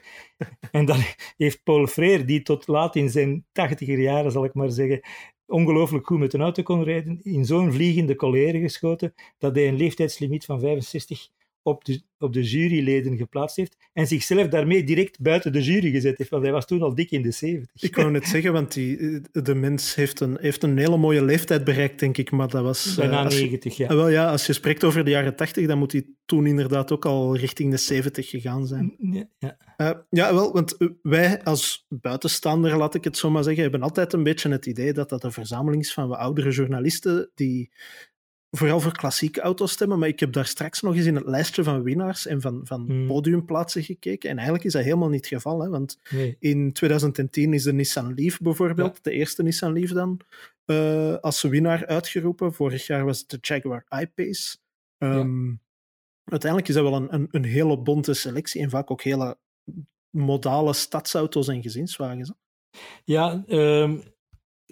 en dan heeft Paul Freer, die tot laat in zijn tachtiger jaren, zal ik maar zeggen, ongelooflijk goed met een auto kon rijden, in zo'n vliegende colère geschoten dat hij een leeftijdslimiet van 65 op de, op de juryleden geplaatst heeft en zichzelf daarmee direct buiten de jury gezet heeft, want hij was toen al dik in de 70. Ik wou net zeggen, want die, de mens heeft een, heeft een hele mooie leeftijd bereikt, denk ik, maar dat was... Bijna uh, 90, ja. Wel ja, als je spreekt over de jaren 80, dan moet hij toen inderdaad ook al richting de 70 gegaan zijn. Ja, ja. Uh, ja wel, want wij als buitenstaander, laat ik het zo maar zeggen, hebben altijd een beetje het idee dat dat een verzameling is van wat oudere journalisten die vooral voor klassieke auto's stemmen, maar ik heb daar straks nog eens in het lijstje van winnaars en van, van Hmm. podiumplaatsen gekeken. En eigenlijk is dat helemaal niet het geval, hè, want Nee. in 2010 is de Nissan Leaf bijvoorbeeld, de eerste Nissan Leaf dan, eh, als winnaar uitgeroepen. Vorig jaar was het de Jaguar I-Pace. Ehm, Uiteindelijk is dat wel een, een, een hele bonte selectie en vaak ook hele modale stadsauto's en gezinswagens. hè. Ja, ehm,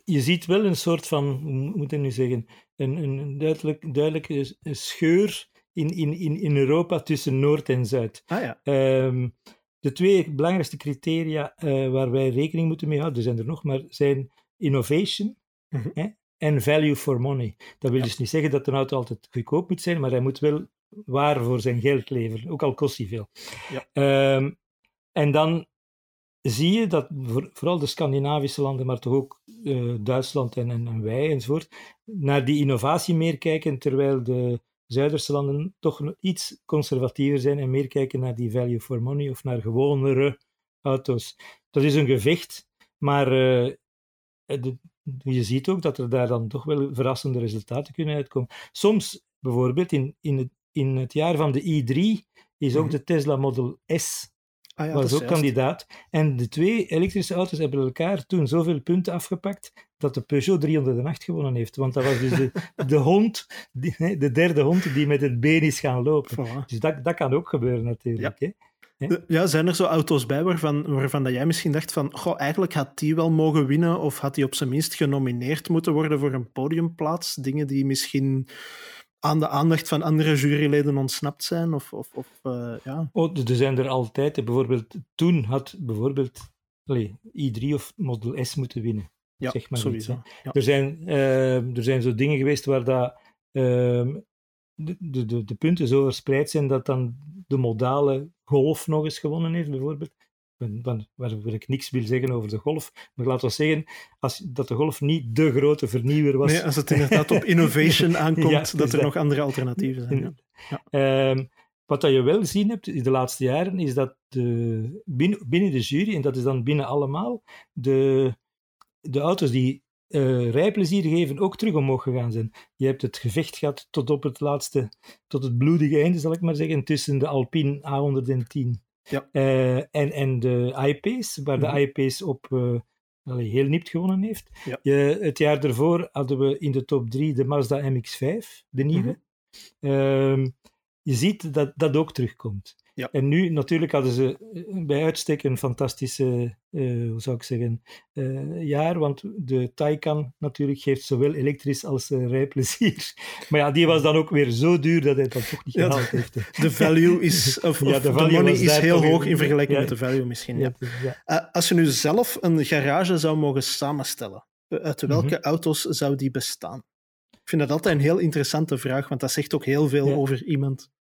je ziet wel een soort van, hoe moet ik nu zeggen, een, een duidelijk, duidelijke scheur in, in, in, in Europa tussen Noord en Zuid. Ah ja, Ehm, de twee belangrijkste criteria eh, waar wij rekening moeten mee houden, er zijn er nog, maar zijn innovation Mhm. hè, en value for money. Dat wil Ja. dus niet zeggen dat een auto altijd goedkoop moet zijn, maar hij moet wel waar voor zijn geld leveren, ook al kost hij veel. Ja. Ehm, en dan zie je dat voor- vooral de Scandinavische landen, maar toch ook eh, Duitsland en, en, en wij enzovoort, naar die innovatie meer kijken, terwijl de Zuiderse landen toch iets conservatiever zijn en meer kijken naar die value for money of naar gewonere auto's. Dat is een gevecht, maar eh, de- je ziet ook dat er daar dan toch wel verrassende resultaten kunnen uitkomen. Soms, bijvoorbeeld in, in, het, in het jaar van de i3, is ook Mhm. de Tesla Model S ah, ja dat was is ook juist. kandidaat. En de twee elektrische auto's hebben elkaar toen zoveel punten afgepakt dat de Peugeot 308 gewonnen heeft. Want dat was dus de, [laughs] de hond, die, de derde hond die met het been is gaan lopen. Voilà. Dus dat, dat kan ook gebeuren natuurlijk. Hè? Eh, Ja, zijn er zo auto's bij waarvan, waarvan dat jij misschien dacht van goh, eigenlijk had die wel mogen winnen of had die op zijn minst genomineerd moeten worden voor een podiumplaats? Dingen die misschien aan de aandacht van andere juryleden ontsnapt zijn? Of, of, of eh, ja. Oh, er zijn er altijd. Bijvoorbeeld, toen had bijvoorbeeld allee, i3 of Model S moeten winnen. ja, zeg maar sowieso. iets, ja. Er zijn, eh, er zijn zo dingen geweest waar dat, ehm, de, de, de punten zo verspreid zijn dat dan de modale golf nog eens gewonnen heeft, bijvoorbeeld. Van- Waar ik niks wil zeggen over de golf. Maar laten we zeggen als, dat de golf niet de grote vernieuwer was. Nee, als het inderdaad op [laughs] innovation aankomt, Ja, dat dus er dat- nog andere alternatieven zijn. Ja. Ehm, wat dat je wel gezien hebt in de laatste jaren, is dat de, binnen, binnen de jury, en dat is dan binnen allemaal, de, de auto's die eh, rijplezier geven ook terug omhoog gegaan zijn. Je hebt het gevecht gehad tot op het laatste, tot het bloedige einde, zal ik maar zeggen, tussen de Alpine A110 Ja. eh, en, en de I-Pace, waar Mhm. de I-Pace op eh, allee, heel nipt gewonnen heeft. Ja. Je, het jaar daarvoor hadden we in de top 3 de Mazda MX-5, de nieuwe. Ehm, je ziet dat dat ook terugkomt. Ja. En nu, natuurlijk hadden ze eh, bij uitstek een fantastische, eh, hoe zou ik zeggen, eh, jaar, want de Taycan natuurlijk geeft zowel elektrisch als rijplezier. [laughs] Maar ja, die was dan ook weer zo duur dat hij dat toch niet Ja, gehaald heeft. hè. [laughs] De value is, [laughs] of, Ja, de de, value money is heel hoog in vergelijking ja. met de value misschien. Ja. Eh, als je nu zelf een garage zou mogen samenstellen, uit welke Mhm. auto's zou die bestaan? Ik vind dat altijd een heel interessante vraag, want dat zegt ook heel veel over iemand.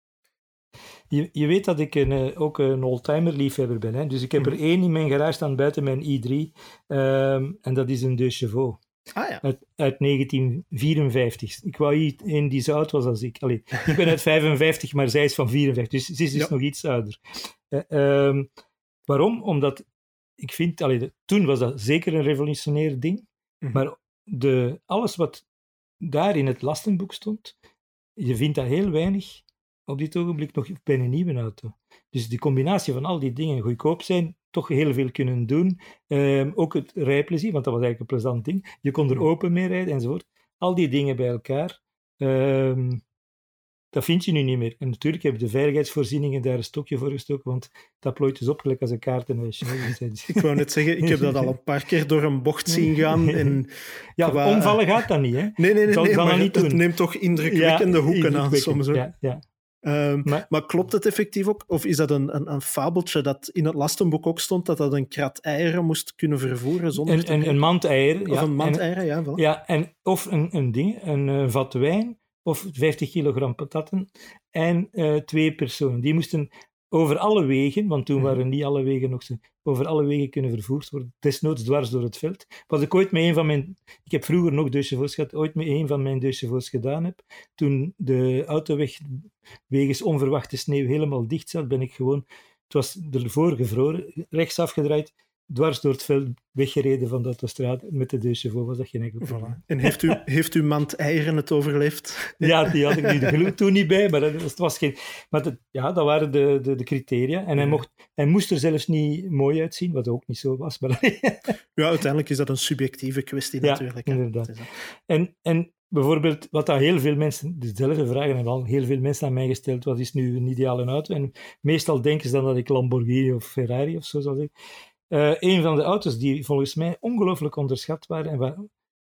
Je, je weet dat ik een, eh, ook een oldtimer liefhebber ben. Hè? Dus ik heb er Mhm. één in mijn garage staan buiten mijn i3. ehm, en dat is een De Chevaux. Ah ja, uit, uit 1954. Ik wou i- een die zo oud was als ik. Allee, ik ben uit [laughs] 55, maar zij is van 54, dus ze is dus Ja. nog iets ouder. Eh, ehm, waarom? Omdat ik vind, allee, de- toen was dat zeker een revolutionair ding, Mhm. maar de, alles wat daar in het lastenboek stond, je vindt dat heel weinig op dit ogenblik nog bij een nieuwe auto. Dus die combinatie van al die dingen, goedkoop zijn, toch heel veel kunnen doen. Ehm, ook het rijplezier, want dat was eigenlijk een plezant ding. Je kon er open mee rijden enzovoort. Al die dingen bij elkaar, ehm, dat vind je nu niet meer. En natuurlijk hebben de veiligheidsvoorzieningen daar een stokje voor gestoken, want dat plooit dus op gelijk als een kaartenhuisje. Dus ik wou net zeggen, ik heb dat al een paar keer door een bocht zien gaan. En... [laughs] ja, qua- omvallen gaat dat niet, hè? Nee, nee, nee, nee maar niet het doen. neemt toch indrukwekkende Ja, hoeken aan soms. Hoor. Ja, ja. Ehm, maar, maar, klopt het effectief ook? Of is dat een, een, een, fabeltje dat in het lastenboek ook stond dat dat een krat eieren moest kunnen vervoeren? Zonder een, een, een mand eieren. Of een mand eieren, ja. Voilà. Ja, en, of een, een ding, een uh, vat wijn of 50 kilogram patatten en uh, twee personen. Die moesten over alle wegen, want toen mhm. waren niet alle wegen nog zo, over alle wegen kunnen vervoerd worden, desnoods dwars door het veld. Wat ik ooit met een van mijn, ik heb vroeger nog Deutsche gehad, ooit met een van mijn Deutsche gedaan heb, toen de autoweg wegens onverwachte sneeuw helemaal dicht zat, ben ik gewoon, het was ervoor gevroren, rechts afgedraaid, dwars door het veld weggereden van de autostraat met de deux was dat geen enkel probleem. En heeft u, [laughs] heeft u mand eieren het overleefd? Ja, die had ik nu toen niet bij, maar dat, was geen... Maar dat, ja, dat waren de, de, de criteria. En hij, mocht, hij moest er zelfs niet mooi uitzien, wat ook niet zo was. Maar [laughs] ja, uiteindelijk is dat een subjectieve kwestie natuurlijk. Ja, inderdaad. En, en bijvoorbeeld, wat dat heel veel mensen, dezelfde vragen hebben al heel veel mensen aan mij gesteld, wat is nu een ideale auto? En meestal denken ze dan dat ik Lamborghini of Ferrari of zo zal zeggen. Uh, een van de auto's die volgens mij ongelooflijk onderschat waren en wat,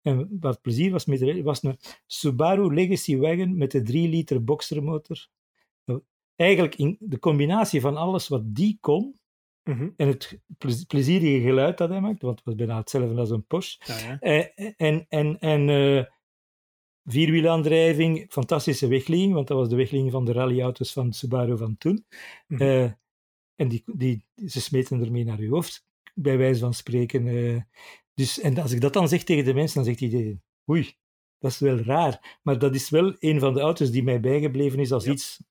en wat plezier was met was een Subaru Legacy Wagon met de 3 liter boxermotor. Eigenlijk in de combinatie van alles wat die kon mhm. en het plezierige geluid dat hij maakte, want het was bijna hetzelfde als een Porsche. Ja, ja. Uh, en en, en uh, vierwielaandrijving, fantastische wegligging, want dat was de wegligging van de rallyauto's van Subaru van toen. Mm en die, die, ze smeten ermee naar je hoofd bij wijze van spreken. Uh, dus, en als ik dat dan zeg tegen de mensen, dan zegt iedereen, oei, dat is wel raar. Maar dat is wel een van de auto's die mij bijgebleven is als iets...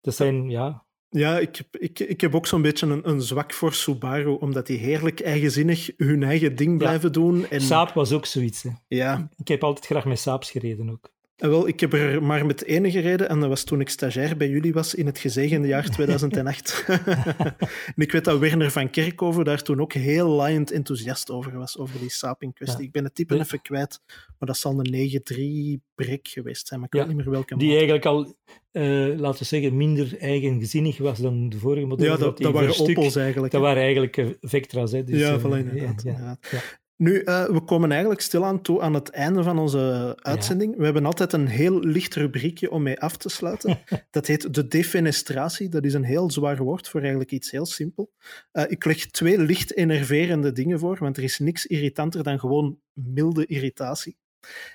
Dat zijn, ja... Ja, ik heb, ik, ik heb ook zo'n beetje een, een zwak voor Subaru, omdat die heerlijk eigenzinnig hun eigen ding blijven doen. En... Saab was ook zoiets. Hè. Ja. Ik heb altijd graag met Saabs gereden ook. Eh, wel, ik heb er maar met ene gereden en dat was toen ik stagiair bij jullie was in het gezegende jaar [laughs] 2008. [laughs] en ik weet dat Werner van Kerkhoven daar toen ook heel laaiend enthousiast over was, over die in kwestie. Ik ben het type even kwijt, maar dat zal een 9-3 brek geweest zijn, maar ik weet niet meer welke. Die eigenlijk al, uh, laten we zeggen, minder eigenzinnig was dan de vorige modellen. Ja, dat, dat, waren Opels eigenlijk. Dat waren eigenlijk uh, Vectra's. Hè, dus, ja, uh, inderdaad. Ja, nu, uh, we komen eigenlijk stilaan toe aan het einde van onze uitzending. We hebben altijd een heel licht rubriekje om mee af te sluiten. [laughs] dat heet de defenestratie. Dat is een heel zwaar woord voor eigenlijk iets heel simpel. Uh, ik leg twee licht enerverende dingen voor, want er is niks irritanter dan gewoon milde irritatie.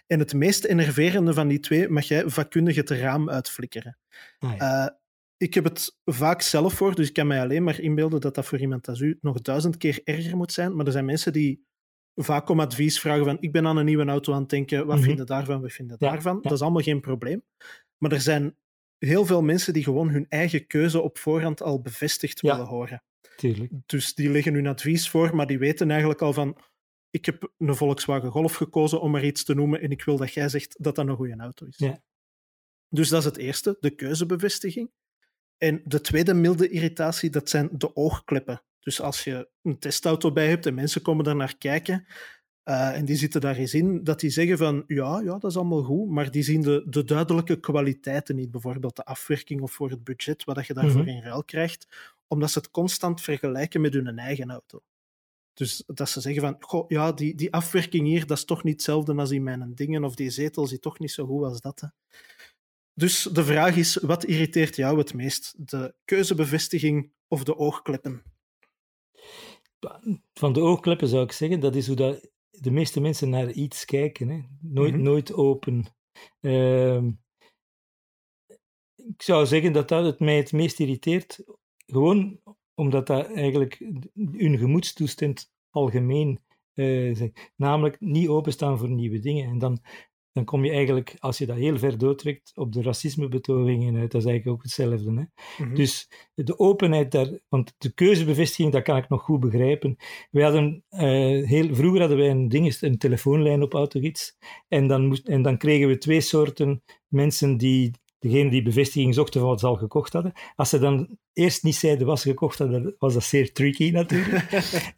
En het meest enerverende van die twee mag jij vakkundig het raam uitflikkeren. Ah, ja. uh, ik heb het vaak zelf voor, dus ik kan mij alleen maar inbeelden dat dat voor iemand als u nog duizend keer erger moet zijn. Maar er zijn mensen die vaak om advies vragen van ik ben aan een nieuwe auto aan het denken, wat mm vinden daarvan, wat vinden daarvan. Dat is allemaal geen probleem. Maar er zijn heel veel mensen die gewoon hun eigen keuze op voorhand al bevestigd willen horen. Tuurlijk. Dus die leggen hun advies voor, maar die weten eigenlijk al van ik heb een Volkswagen Golf gekozen om maar iets te noemen en ik wil dat jij zegt dat dat een goede auto is. Ja. Dus dat is het eerste, de keuzebevestiging. En de tweede milde irritatie, dat zijn de oogkleppen. Dus als je een testauto bij hebt en mensen komen daar naar kijken uh, en die zitten daar eens in, dat die zeggen van ja, ja, dat is allemaal goed, maar die zien de, de duidelijke kwaliteiten niet. Bijvoorbeeld de afwerking of voor het budget, wat je daarvoor mm -hmm. in ruil krijgt, omdat ze het constant vergelijken met hun eigen auto. Dus dat ze zeggen van, goh, ja, die, die afwerking hier, dat is toch niet hetzelfde als in mijn dingen, of die zetel zit toch niet zo goed als dat. Hè. Dus de vraag is, wat irriteert jou het meest? De keuzebevestiging of de oogkleppen? Van de oogkleppen zou ik zeggen, dat is hoe dat de meeste mensen naar iets kijken. Hè. Nooit, mm -hmm. nooit open. Uh, ik zou zeggen dat dat het mij het meest irriteert. Gewoon omdat dat eigenlijk hun gemoedstoestand algemeen uh, Namelijk niet openstaan voor nieuwe dingen. En dan dan kom je eigenlijk, als je dat heel ver doortrekt, op de racismebetogingen uit. Dat is eigenlijk ook hetzelfde. Hè? Mm -hmm. Dus de openheid daar, want de keuzebevestiging, dat kan ik nog goed begrijpen. Wij hadden, uh, heel, vroeger hadden wij een, ding, een telefoonlijn op Autogids. En dan, moest, en dan kregen we twee soorten mensen die degene die bevestiging zochten van wat ze al gekocht hadden. Als ze dan eerst niet zeiden wat ze gekocht hadden, was dat zeer tricky natuurlijk.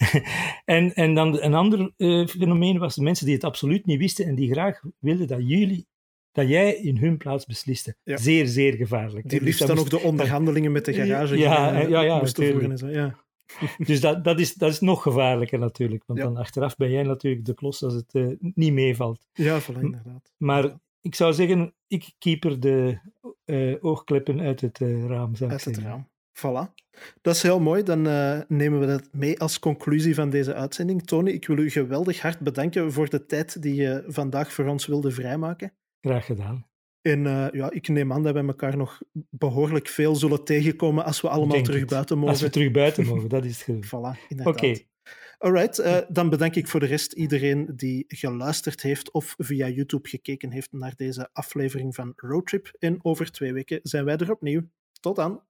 [laughs] en, en dan een ander uh, fenomeen was de mensen die het absoluut niet wisten en die graag wilden dat jullie dat jij in hun plaats besliste. Ja. Zeer, zeer gevaarlijk. Die dus liefst dan ook de onderhandelingen met de garage ja, ja, ja, moesten zo. Ja. [laughs] dus dat, dat, is, dat is nog gevaarlijker natuurlijk. Want ja. dan achteraf ben jij natuurlijk de klos als het uh, niet meevalt. Ja, voilà, inderdaad. Maar ik zou zeggen, ik keeper de uh, oogkleppen uit het uh, raam. Zou uit het raam. Voilà. Dat is heel mooi. Dan uh, nemen we dat mee als conclusie van deze uitzending. Tony, ik wil u geweldig hard bedanken voor de tijd die je vandaag voor ons wilde vrijmaken. Graag gedaan. En uh, ja, ik neem aan dat we elkaar nog behoorlijk veel zullen tegenkomen als we allemaal terug het. buiten mogen. Als we terug buiten [laughs] mogen, dat is het voilà. Oké. Okay. Alright, uh, dan bedank ik voor de rest iedereen die geluisterd heeft of via YouTube gekeken heeft naar deze aflevering van Roadtrip. En over twee weken zijn wij er opnieuw. Tot dan.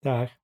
Dag.